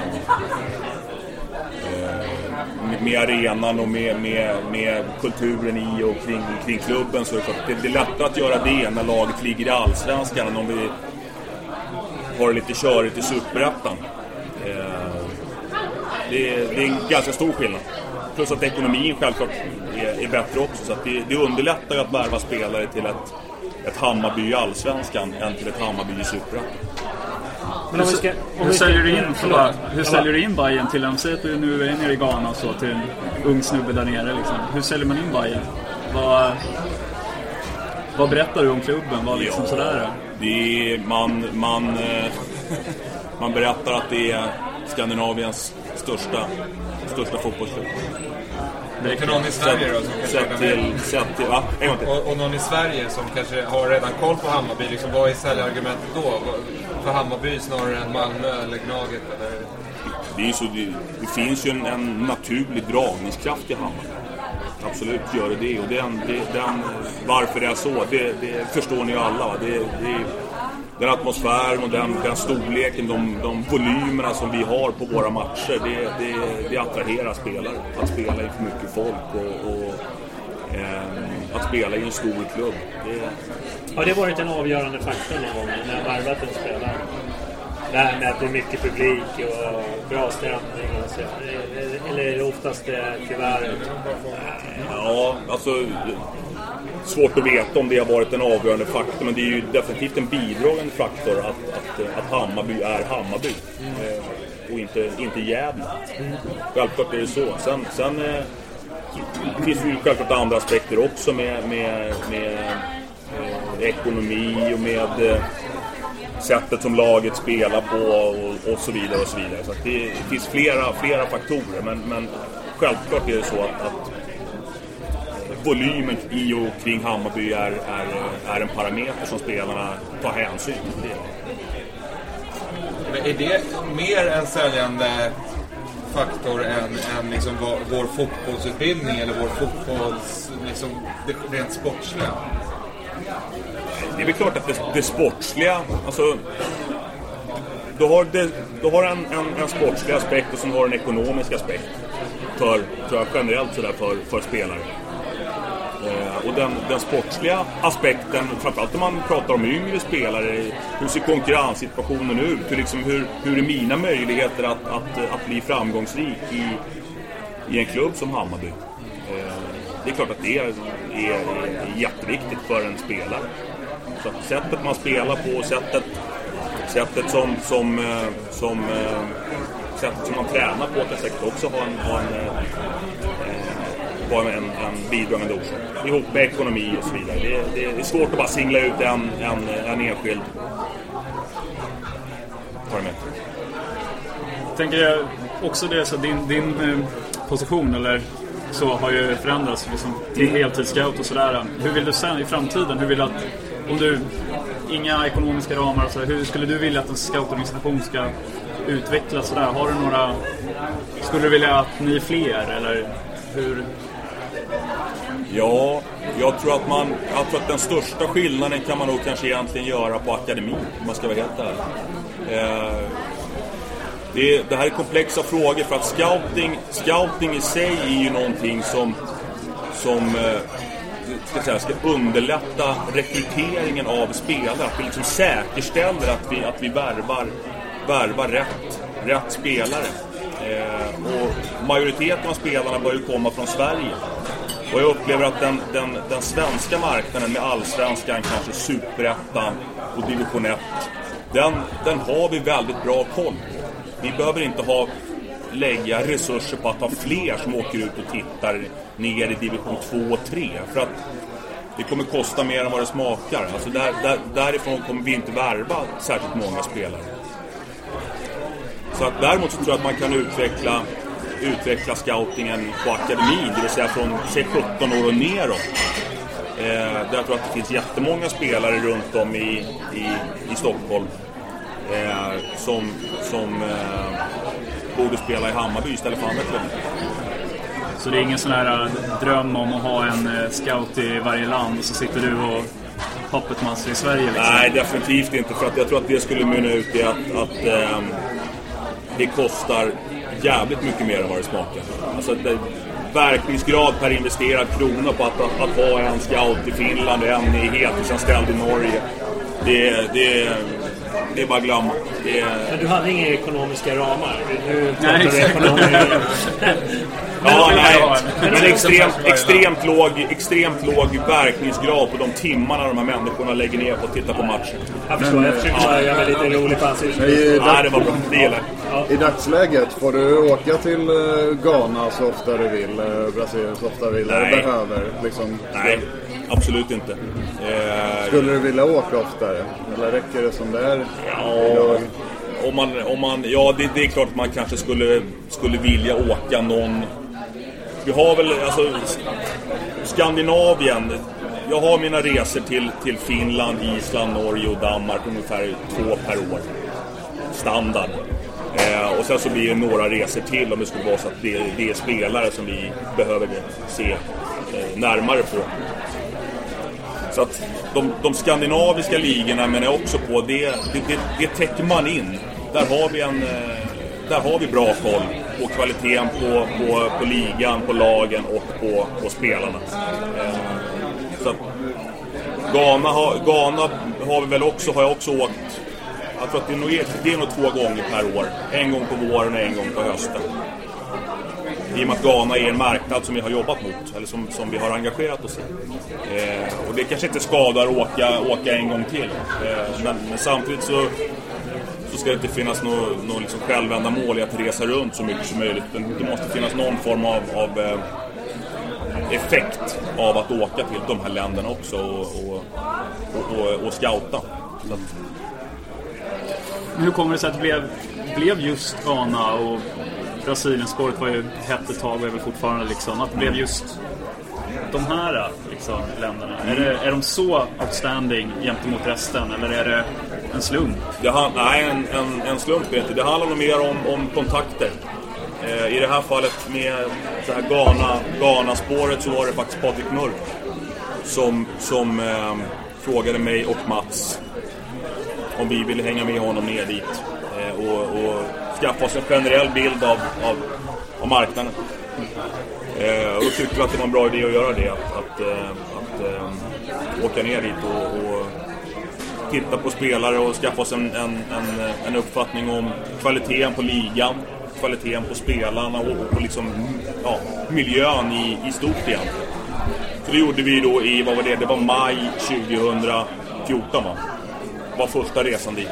eh, med- med arenan och med, med, med kulturen i och kring, kring klubben så är det klart det, det är lättare att göra det när laget ligger i Allsvenskan än om vi har det lite körigt i Superettan. Eh, det, är- det är en ganska stor skillnad. Plus att ekonomin självklart är, är bättre också. Så att det, det underlättar att värva spelare till ett, ett Hammarby i Allsvenskan än till ett Hammarby i Superettan. Men om vi ska... Om Hur vi ska säljer du in, förlåt. hur säljer du in Bayern till en, säg att du nu är nere i Ghana och så till en ung snubbe där nere liksom. Hur säljer man in Bayern? Vad, vad berättar du om klubben? Vad liksom Ja, sådär? Det är, man, man, eh, man berättar att det är Skandinaviens största, största fotbollsklubb. Det För någon i Sverige då som kanske Sett till, sett till, va? En gång till. Och, och någon i Sverige som kanske har redan koll på Hammarby, liksom, vad är säljargumentet då? För Hammarby snarare än Malmö eller Gnaget? Eller? Det, är så, det, det finns ju en, en naturlig dragningskraft i Hammarby. Absolut gör det det. Och den, den, varför det är så, det, det förstår ni ju alla. Va? Det, det, den atmosfären och den, den storleken, de, de volymerna som vi har på våra matcher, det, det, det attraherar spelare. Att spela inför mycket folk och, och eh, att spela i en stor klubb. Det, Har det varit en avgörande faktor någon gång när jag värvat en spelare? Det här med att det är mycket publik och bra stämning och så. Eller är det oftast det kuvertet? Ja, alltså... Svårt att veta om det har varit en avgörande faktor, men det är ju definitivt en bidragande faktor att, att, att Hammarby är Hammarby. Mm. och inte, inte Gävle. Självklart är det så. Sen, sen eh, finns det ju självklart andra aspekter också med, med, med med ekonomi och med eh, sättet som laget spelar på och, och så vidare. och så vidare. Så att det, det finns flera, flera faktorer, men, men självklart är det så att, att volymen i och kring Hammarby är, är, är en parameter som spelarna tar hänsyn till. Men är det mer en säljande faktor än, än liksom vår, vår fotbollsutbildning eller vår fotbolls... Liksom, det rent sportsliga? Det är väl klart att det, det sportsliga, alltså du har, det, du har en, en, en sportslig aspekt och sen har du en ekonomisk aspekt. För, tror jag, generellt sådär för, för spelare. Eh, och den, den sportsliga aspekten, framförallt när man pratar om yngre spelare, hur ser konkurrenssituationen ut? Hur, liksom, hur, hur är mina möjligheter att, att, att bli framgångsrik i, i en klubb som Hammarby? Eh, det är klart att det är, är, är jätteviktigt för en spelare. Så sättet man spelar på, sättet, sättet som, som, eh, som, eh, sättet som man tränar på kan säkert också ha en, ha en, eh, vara en, en bidragande orsak. Ihop med ekonomi och så vidare. Det, det, det är svårt att bara singla ut en, en, en enskild parameter. tänker jag också det, så din, din eh, position eller så har ju förändrats liksom, till heltidsscout och sådär. Hur vill du sen i framtiden? Hur vill du att, om du, inga ekonomiska ramar och så, hur skulle du vilja att en scoutorganisation ska utvecklas sådär? Har du några, skulle du vilja att ni är fler eller hur? Ja, jag tror att man, jag tror att den största skillnaden kan man nog kanske egentligen göra på akademin, om man ska vara helt ärlig. Eh, det, det här är komplexa frågor för att scouting, scouting i sig är ju någonting som, som eh, ska, säga, ska underlätta rekryteringen av spelare. Att vi liksom säkerställer att vi, att vi värvar, värvar rätt, rätt spelare. Eh, och majoriteten av spelarna bör ju komma från Sverige. Och jag upplever att den, den, den svenska marknaden med allsvenskan, kanske superettan och division 1, den, den har vi väldigt bra koll på. Vi behöver inte ha, lägga resurser på att ha fler som åker ut och tittar ner i division 2 och 3. För att det kommer kosta mer än vad det smakar. Alltså där, där, därifrån kommer vi inte värva särskilt många spelare. Så att däremot så tror jag att man kan utveckla, utveckla scoutingen på akademin, det vill säga från 17 år och neråt. Eh, där jag tror att det finns jättemånga spelare runt om i, i, i Stockholm eh, som, som eh, borde spela i Hammarby istället för andra klubbar. Så det är ingen sån här äh, dröm om att ha en äh, scout i varje land och så sitter du och puppetmaster i Sverige liksom? Nej, definitivt inte. För att jag tror att det skulle mynna ut i att, att ehm, det kostar jävligt mycket mer än vad det smakar. Alltså det, verkningsgrad per investerad krona på att, att, att ha en scout i Finland, en i heltidsanställd i Norge. Det, det, det är bara att glömma. Det, Men du hade inga ekonomiska ramar? Nu Nej, du exakt. ekonomi. Ja, nej. Men extremt, extremt, låg, extremt låg verkningsgrad på de timmarna de här människorna lägger ner på att titta på matchen. Jag förstår, jag försöker bara göra mig lite rolig på ansiktet. Ja, det var bra. Det gillar jag. I dagsläget, får du åka till eh, Ghana så ofta du vill, eh, Brasilien så ofta du vill, Nej. behöver? Liksom, Nej, absolut inte. Eh, Skulle du vilja åka oftare? Eller räcker det som det är Ja, om man, om man, ja det, det är klart att man kanske skulle, skulle vilja åka någon... Vi har väl, alltså... Skandinavien. Jag har mina resor till, till Finland, Island, Norge och Danmark ungefär två per år. Standard. Eh, och sen så blir det några resor till om det skulle vara så att det, det är spelare som vi behöver se eh, närmare på. Så att de, de skandinaviska ligorna menar jag också på, det, det, det, det täcker man in. Där har vi en... Eh, där har vi bra koll på kvaliteten på, på, på ligan, på lagen och på, på spelarna. Eh, så att Ghana, har, Ghana har vi väl också, har jag också åkt... Jag tror att det är nog, det är nog två gånger per år. En gång på våren och en gång på hösten. I och med att Ghana är en marknad som vi har jobbat mot, eller som, som vi har engagerat oss i. Eh, och det kanske inte skadar att åka, åka en gång till. Eh, men, men samtidigt så, så ska det inte finnas något nå liksom självändamål i att resa runt så mycket som möjligt. Det måste finnas någon form av, av eh, effekt av att åka till de här länderna också och, och, och, och, och scouta. Så att, hur kommer det sig att det blev, blev just Ghana och Brasilienspåret var ju hett ett tag och är väl fortfarande liksom, att det blev just de här liksom, länderna? Är, det, är de så outstanding gentemot resten eller är det en slump? Det han, nej, en, en, en slump är det inte. Det handlar nog mer om, om kontakter. Eh, I det här fallet med det här Ghana, Ghana-spåret så var det faktiskt Patrik Mörk som, som eh, frågade mig och Mats om vi ville hänga med honom ner dit eh, och, och skaffa oss en generell bild av, av, av marknaden. Eh, och då tyckte vi att det var en bra idé att göra det. Att, att, eh, att eh, åka ner dit och, och titta på spelare och skaffa oss en, en, en, en uppfattning om kvaliteten på ligan, kvaliteten på spelarna och, och liksom, ja, miljön i, i stort egentligen. Så det gjorde vi då i, vad var det, det var maj 2014 va? var första resan dit.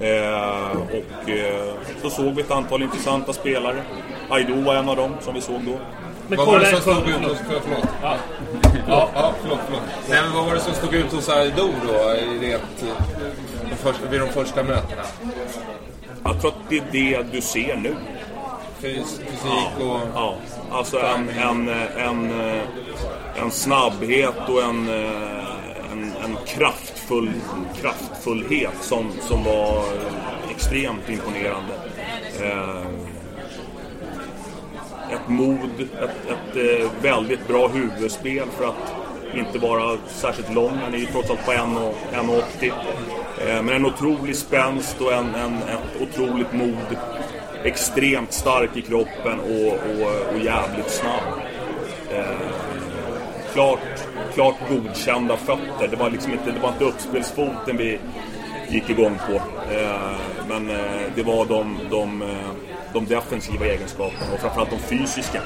Eh, och eh, så såg vi ett antal intressanta spelare. Aido var en av dem som vi såg då. Men Vad var det som stod ut hos... Förlåt. förlåt. Ja. Ja, ja, förlåt, förlåt. Nej, men vad var det som stod ut hos Aido då? I det, de första, vid de första mötena? Jag tror att det är det du ser nu. Fys, fysik och... Ja, alltså en, en, en, eh, en snabbhet och en, eh, en, en kraftfull, kraftfullhet som, som var extremt imponerande. Eh, Ett mod, ett, ett eh, väldigt bra huvudspel för att inte vara särskilt lång. Han är ju trots allt på 1,80. Eh, Men en otrolig spänst och en, en, ett otroligt mod. Extremt stark i kroppen och, och, och jävligt snabb. Eh, klart, klart godkända fötter. Det var liksom inte, det var inte uppspelsfoten vi gick igång på. Eh, men eh, det var de, de, eh, de defensiva egenskaperna och framförallt de fysiska.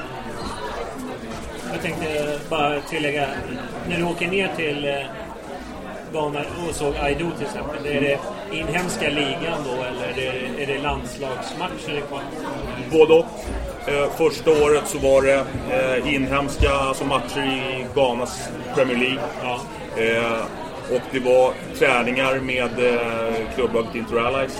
Jag tänkte bara tillägga. När du åker ner till Ghana och såg Aido till exempel. Är det inhemska ligan då eller är det, är det landslagsmatcher? Både och. Eh, första året så var det eh, inhemska alltså matcher i Ghanas Premier League. Eh, Och det var träningar med eh, klubblaget Inter Allies.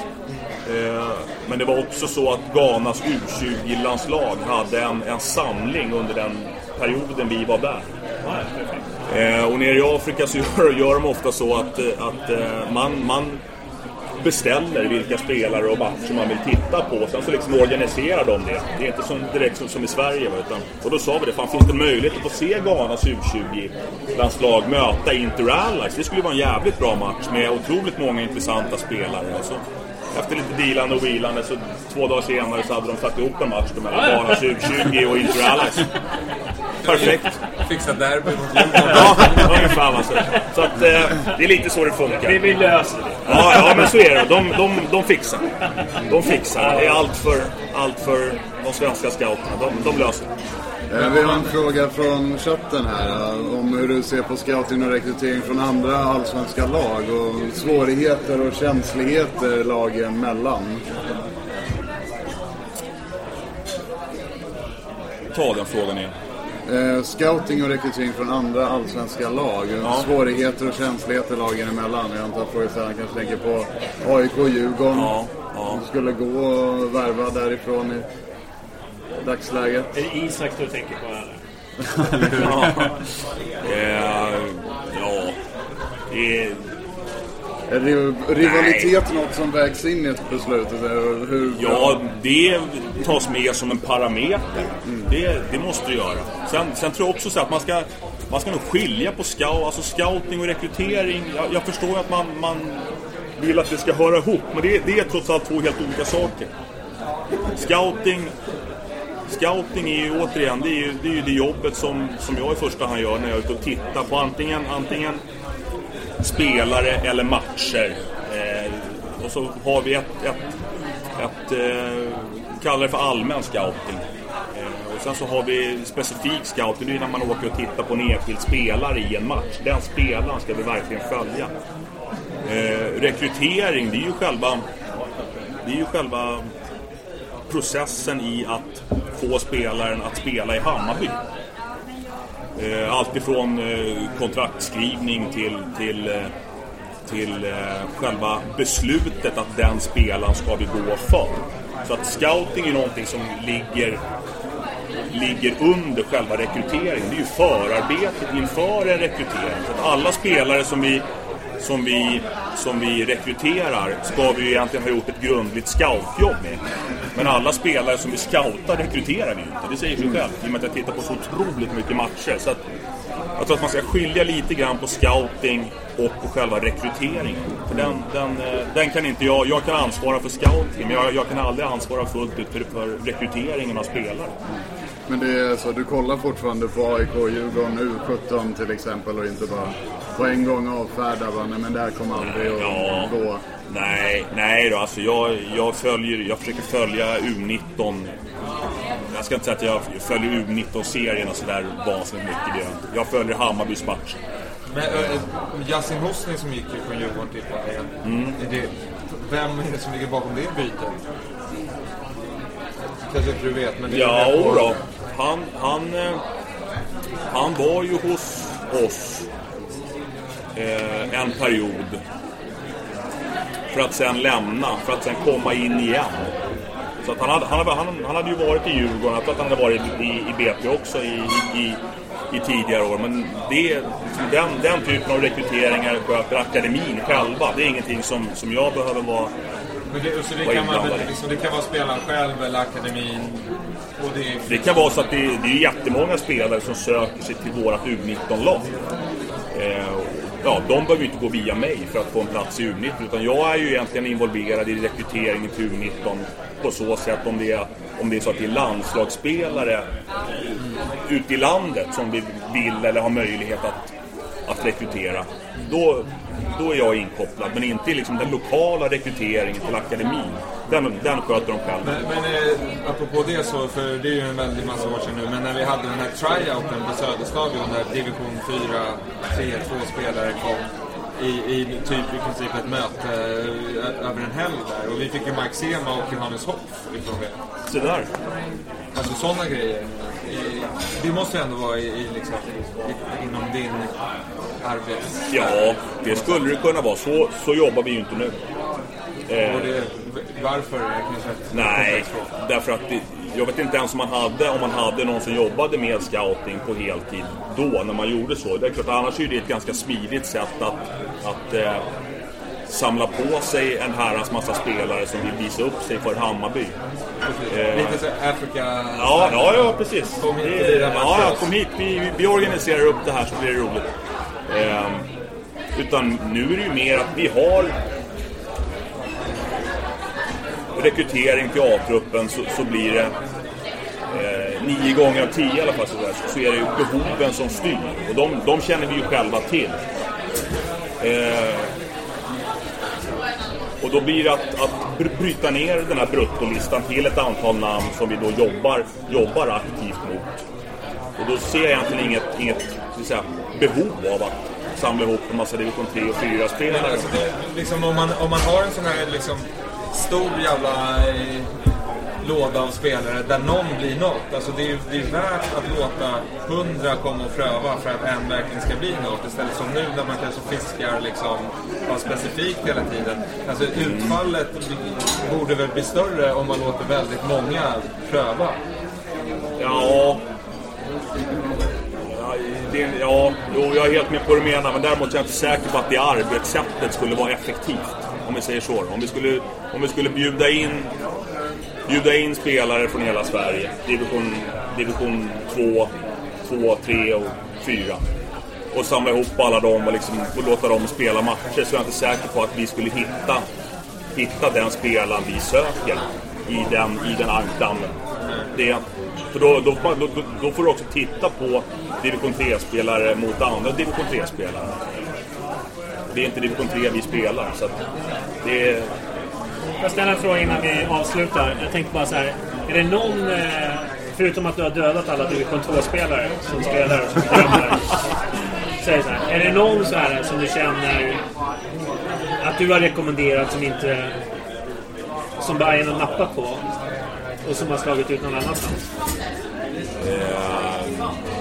Eh, men det var också så att Ghanas U20-landslag hade en, en samling under den perioden vi var där. Eh, och nere i Afrika så gör, gör de ofta så att, att man, man beställer vilka spelare och matcher man vill titta på. Sen så liksom organiserar de det. Det är inte som, direkt som, som i Sverige. Utan, och då sa vi det, fan finns det möjlighet att få se Ghanas U20-landslag möta Inter Allies? Det skulle vara en jävligt bra match med otroligt många intressanta spelare. Så, efter lite dealande och vilande så två dagar senare så hade de satt ihop en match mellan Ghanas U20 och Inter Allies. Perfekt. Fixa derby mot Djurgården. Ja, ungefär va. Så, att, eh, det är lite så det funkar. Vi, vi löser det. Ja, ja, men så är det. De, de, de fixar. De fixar. Det är allt för, allt för de svenska scouterna. De, de löser det. Eh, Vi har en fråga från chatten här eh, om hur du ser på scouting och rekrytering från andra allsvenska lag och svårigheter och känsligheter lagen mellan. Ta den frågan igen. Eh, scouting och rekrytering från andra allsvenska lag. Ja. Svårigheter och känsligheter lagen emellan. Jag antar att frågeställaren kanske tänker på AIK och Djurgården. Ja, ja. Det skulle gå att värva därifrån dagsläget. Är det Isak du tänker på eller? ja. Eh, ja. Det är, Är riv- rivalitet något som vägs in i ett beslut? Hur Ja, det tas med som en parameter. Det, det måste det göra. Sen, sen tror jag också så att man ska, man ska nog skilja på scout, alltså scouting och rekrytering. Jag, jag förstår att man, man vill att det ska höra ihop, men det, det är trots allt två helt olika saker. Scouting, scouting är ju återigen, det är ju det, är ju det jobbet som, som jag i första hand gör när jag är ute och tittar på antingen, antingen spelare eller matcher. Eh, och så har vi ett, ett, ett eh, kallar det för allmän scouting. Eh, och sen så har vi specifik scouting, det är när man åker och tittar på en enskild spelare i en match. Den spelaren ska vi verkligen följa. Eh, rekrytering, det är ju själva, det är ju själva processen i att få spelaren att spela i Hammarby. Eh, allt eh, kontraktskrivning till, till, eh, till eh, själva beslutet att den spelaren ska vi gå för. Så att scouting är någonting som ligger, ligger under själva rekryteringen. Det är ju förarbetet inför en rekrytering. Så att alla spelare som vi, som vi, som vi rekryterar ska vi ju egentligen ha gjort ett grundligt scoutjobb med. Men alla spelare som vi scoutar rekryterar vi ju inte. Det säger sig självt, I och med att jag tittar på så otroligt mycket matcher. Så att jag tror att man ska skilja lite grann på scouting och på själva rekryteringen. För den, den, eh, den kan inte jag... Jag kan ansvara för scouting, men jag, jag kan aldrig ansvara fullt ut för, för rekryteringen av spelare. Men det är så, du kollar fortfarande på AIK och Djurgården U17 till exempel och inte bara på en gång avfärda bara, nej men det här kommer aldrig att Ja. gå. Nej, nej då. Alltså jag, jag, följer, jag försöker följa U19. Jag ska inte säga att jag följer U19-serierna sådär vansinnigt mycket. Det jag följer Hammarbys matcher. Men äh, Yasin Hosni som gick ju från Djurgården till Bayern. Mm. Vem är det som ligger bakom det bytet? Kanske inte du vet, men det Ja, då. Han, han, eh, han var ju hos oss eh, en period. För att sen lämna, för att sen komma in igen. Så att han, hade, han, hade, han, han hade ju varit i Djurgården, jag tror att han hade varit i, i BP också i, i, i tidigare år. Men det, den, den typen av rekryteringar sköter akademin själva. Det är ingenting som, som jag behöver vara Men det, så det kan, man, liksom, det kan vara spelaren själv eller akademin. Det, Det kan vara så att det, det är jättemånga spelare som söker sig till vårt U19-lag. Eh, ja, de behöver ju inte gå via mig för att få en plats i U19 utan jag är ju egentligen involverad i rekryteringen till U19 på så sätt om det är, om det är så att det är landslagsspelare ute i landet som vi vill eller har möjlighet att, att rekrytera. Då, då är jag inkopplad men inte i liksom den lokala rekryteringen till akademin. Den, den sköter de själva. Men, men eh, apropå det så, för det är ju en väldig massa år sedan nu, men när vi hade den här tryouten på Söderstadion där division 4, 3, 2 spelare kom i, i typ i princip ett möte eh, över en helg där. Och vi fick ju Mike Sema och Johannes Hoff ifrån det. Så där. Alltså sådana grejer. det måste ju ändå vara i, i, liksom, i, inom din arbets... Ja, det skulle det kunna vara. Så, så jobbar vi ju inte nu. Eh, det, varför nej, därför att det, jag vet inte ens om man, hade, om man hade någon som jobbade med scouting på heltid då, när man gjorde så. Det är klart, annars är det ett ganska smidigt sätt att, att eh, samla på sig en herrans massa spelare som vill visa upp sig för Hammarby. Eh, Lite så Afrika... Ja, ja, ja precis. Kom hit Det- ja, kom hit. Vi, vi- vi organiserar upp det här så blir det roligt. Ehm, utan nu är det ju mer att vi har rekrytering till A-truppen så, så blir det eh, nio gånger av tio i alla fall så, där, så är det ju behoven som styr. Och de, de känner vi ju själva till. Eh, och då blir det att, att bryta ner den här bruttolistan till ett antal namn som vi då jobbar, jobbar aktivt mot. Och då ser jag egentligen inget, inget säga, behov av att samla ihop en massa division 3 och 4 Men spelare. alltså, liksom, om, man, om man har en sån här liksom, stor jävla eh, låda av spelare där någon blir något. Alltså, det, är, det är värt att låta hundra komma och pröva för att en verkligen ska bli något. Istället som nu när man kanske fiskar liksom, ja, specifikt hela tiden. Alltså, utfallet borde väl bli större om man låter väldigt många pröva. Ja. Ja, det, ja, jo, jag är helt med på vad du menar, men däremot är jag inte säker på att det arbetssättet skulle vara effektivt. Om vi säger så. Om vi skulle, om vi skulle bjuda in bjuda in spelare från hela Sverige. Division, division 2, 2, 3 och 4. Och samla ihop alla dem och, liksom, och låta dem spela matcher så är jag inte säker på att vi skulle hitta, hitta den spelaren vi söker i den, i den ankdammen. Det är, för då, då, då, då, då får du också titta på division 3-spelare mot andra division 3-spelare. Det är inte division 3 vi spelar. Så att det är, Får jag ställa en fråga innan vi avslutar? Jag tänkte bara så här. Är det någon, eh, förutom att du har dödat alla division 2-spelare som spelar och som drömmer. Säg så här. Är det någon så här som du känner att du har rekommenderat som inte... Som Bayern har nappat på? Och som har slagit ut någon annanstans? Eh,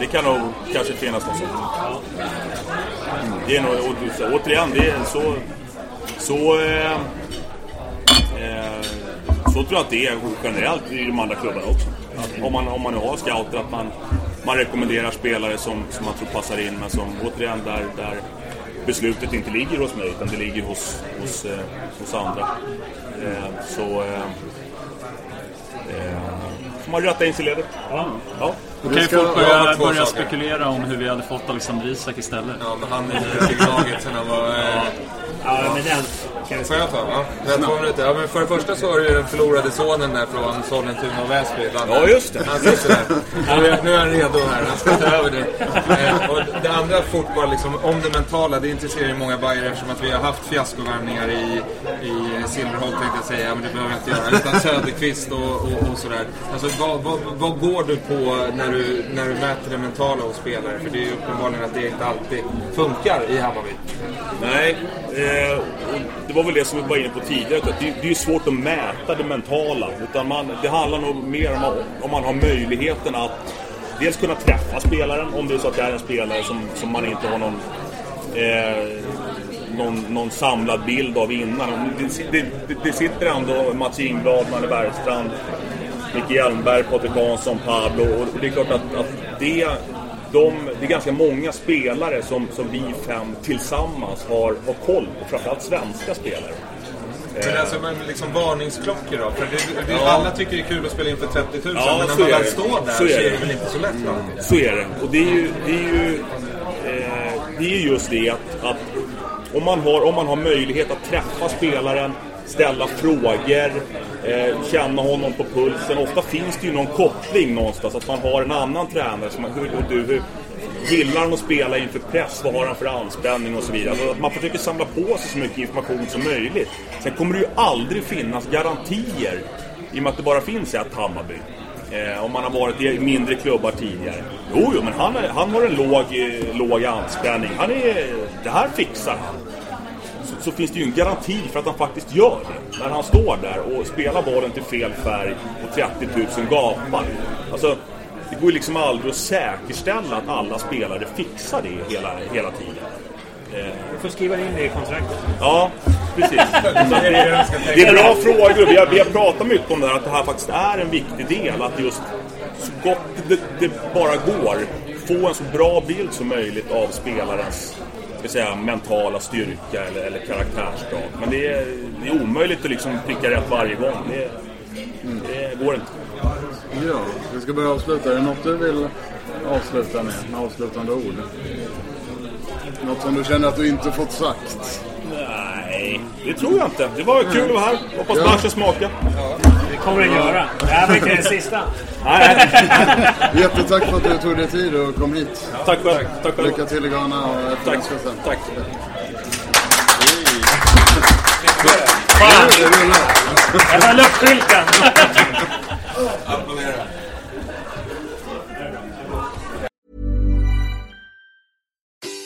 det kan nog kanske finnas något sånt. Mm, Det är nog, så, återigen, det är så... Så, eh, eh, så tror jag att det är generellt i de andra klubbarna också. Att om, man, om man har scouter, att man, man rekommenderar spelare som, som man tror passar in, men som återigen där, där beslutet inte ligger hos mig, utan det ligger hos, hos, eh, hos andra. Eh, så... Man rätta in sig i ledet. Ja. Ja. Då kan ju folk börja, börja spekulera om hur vi hade fått Alexander Isak istället. Ja, men han är i laget sen han var... Eh, Ja, men den kan vi Får jag ta? Ja, jag har två minuter. Ja, men för det första så har du ju den förlorade sonen där från Sollentuna och Väsby. Ja, just det. Han sitter där. Nu är, nu är han redo här. Han ska ta över det. Eh, och det andra fort bara liksom om det mentala. Det intresserar ju många Bajare eftersom att vi har haft fiaskovärvningar i, i Silverholt tänkte jag säga. Men det behöver jag inte göra. Utan Söderqvist och, och, och sådär. Alltså vad, vad, vad går du på när du, när du mäter det mentala hos spelare? För det är ju uppenbarligen att det inte alltid funkar i Hammarby. Nej, eh, Eh, och det var väl det som vi var inne på tidigare. Att det, det är ju svårt att mäta det mentala. Utan man, det handlar nog mer om om man har möjligheten att dels kunna träffa spelaren. Om det är så att det är en spelare som, som man inte har någon, eh, någon, någon samlad bild av innan. Det, det, det, det sitter ändå Mats Ingblad, Manne Bergstrand, Micke Hjelmberg, Patrik Hansson, Pablo. Och det är klart att, att det, de, det är ganska många spelare som, som vi fem tillsammans har, har koll på. Framförallt svenska spelare. Men alltså men liksom varningsklockor då? För det, det, Ja. alla tycker det är kul att spela inför 30 000 Ja, men när man är väl det. står där Så så är är det. det väl inte så lätt alltid? Så är det. Och det är ju, det är ju, eh, det är just det att, att om, man har, om man har möjlighet att träffa spelaren, ställa frågor, eh, känna honom på pulsen. Ofta finns det ju någon koppling någonstans, att man har en annan tränare som hur, och du, hur, Gillar han att spela inför press? Vad har han för anspänning och så vidare? Alltså att man försöker samla på sig så mycket information som möjligt. Sen kommer det ju aldrig finnas garantier i och med att det bara finns ett Hammarby. Eh, om man har varit i mindre klubbar tidigare. Jo, jo men han, är, han har en låg, låg anspänning. Han är, det här fixar han. Så, finns det ju en garanti för att han faktiskt gör det. När han står där och spelar bollen till fel färg och 30 000 gapar. Alltså, det går ju liksom aldrig att säkerställa att alla spelare fixar det hela, hela tiden. Du får skriva in det i kontraktet. Ja, precis. Det är bra frågor. Vi har, vi har pratat mycket om det här, att det här faktiskt är en viktig del. Att just så gott det, det bara går få en så bra bild som möjligt av spelarens ska säga, mentala styrka eller, eller karaktärsdrag. Men det är, det är omöjligt att liksom pricka rätt varje gång. Det, det går inte. Ja, vi ska börja avsluta. Är det något du vill avsluta med? Med avslutande ord? Något som du känner att du inte fått sagt? Nej, det tror jag inte. Det var kul att vara här. Hoppas Ja. matchen smakar. Det kommer den göra. Det här var inte den sista. Jättetack för att du tog dig tid och kom hit. Tack själv. Tack. Lycka till i Ghana och Tack. Tack. Fan! Det rullar. Jag tar luftskylten.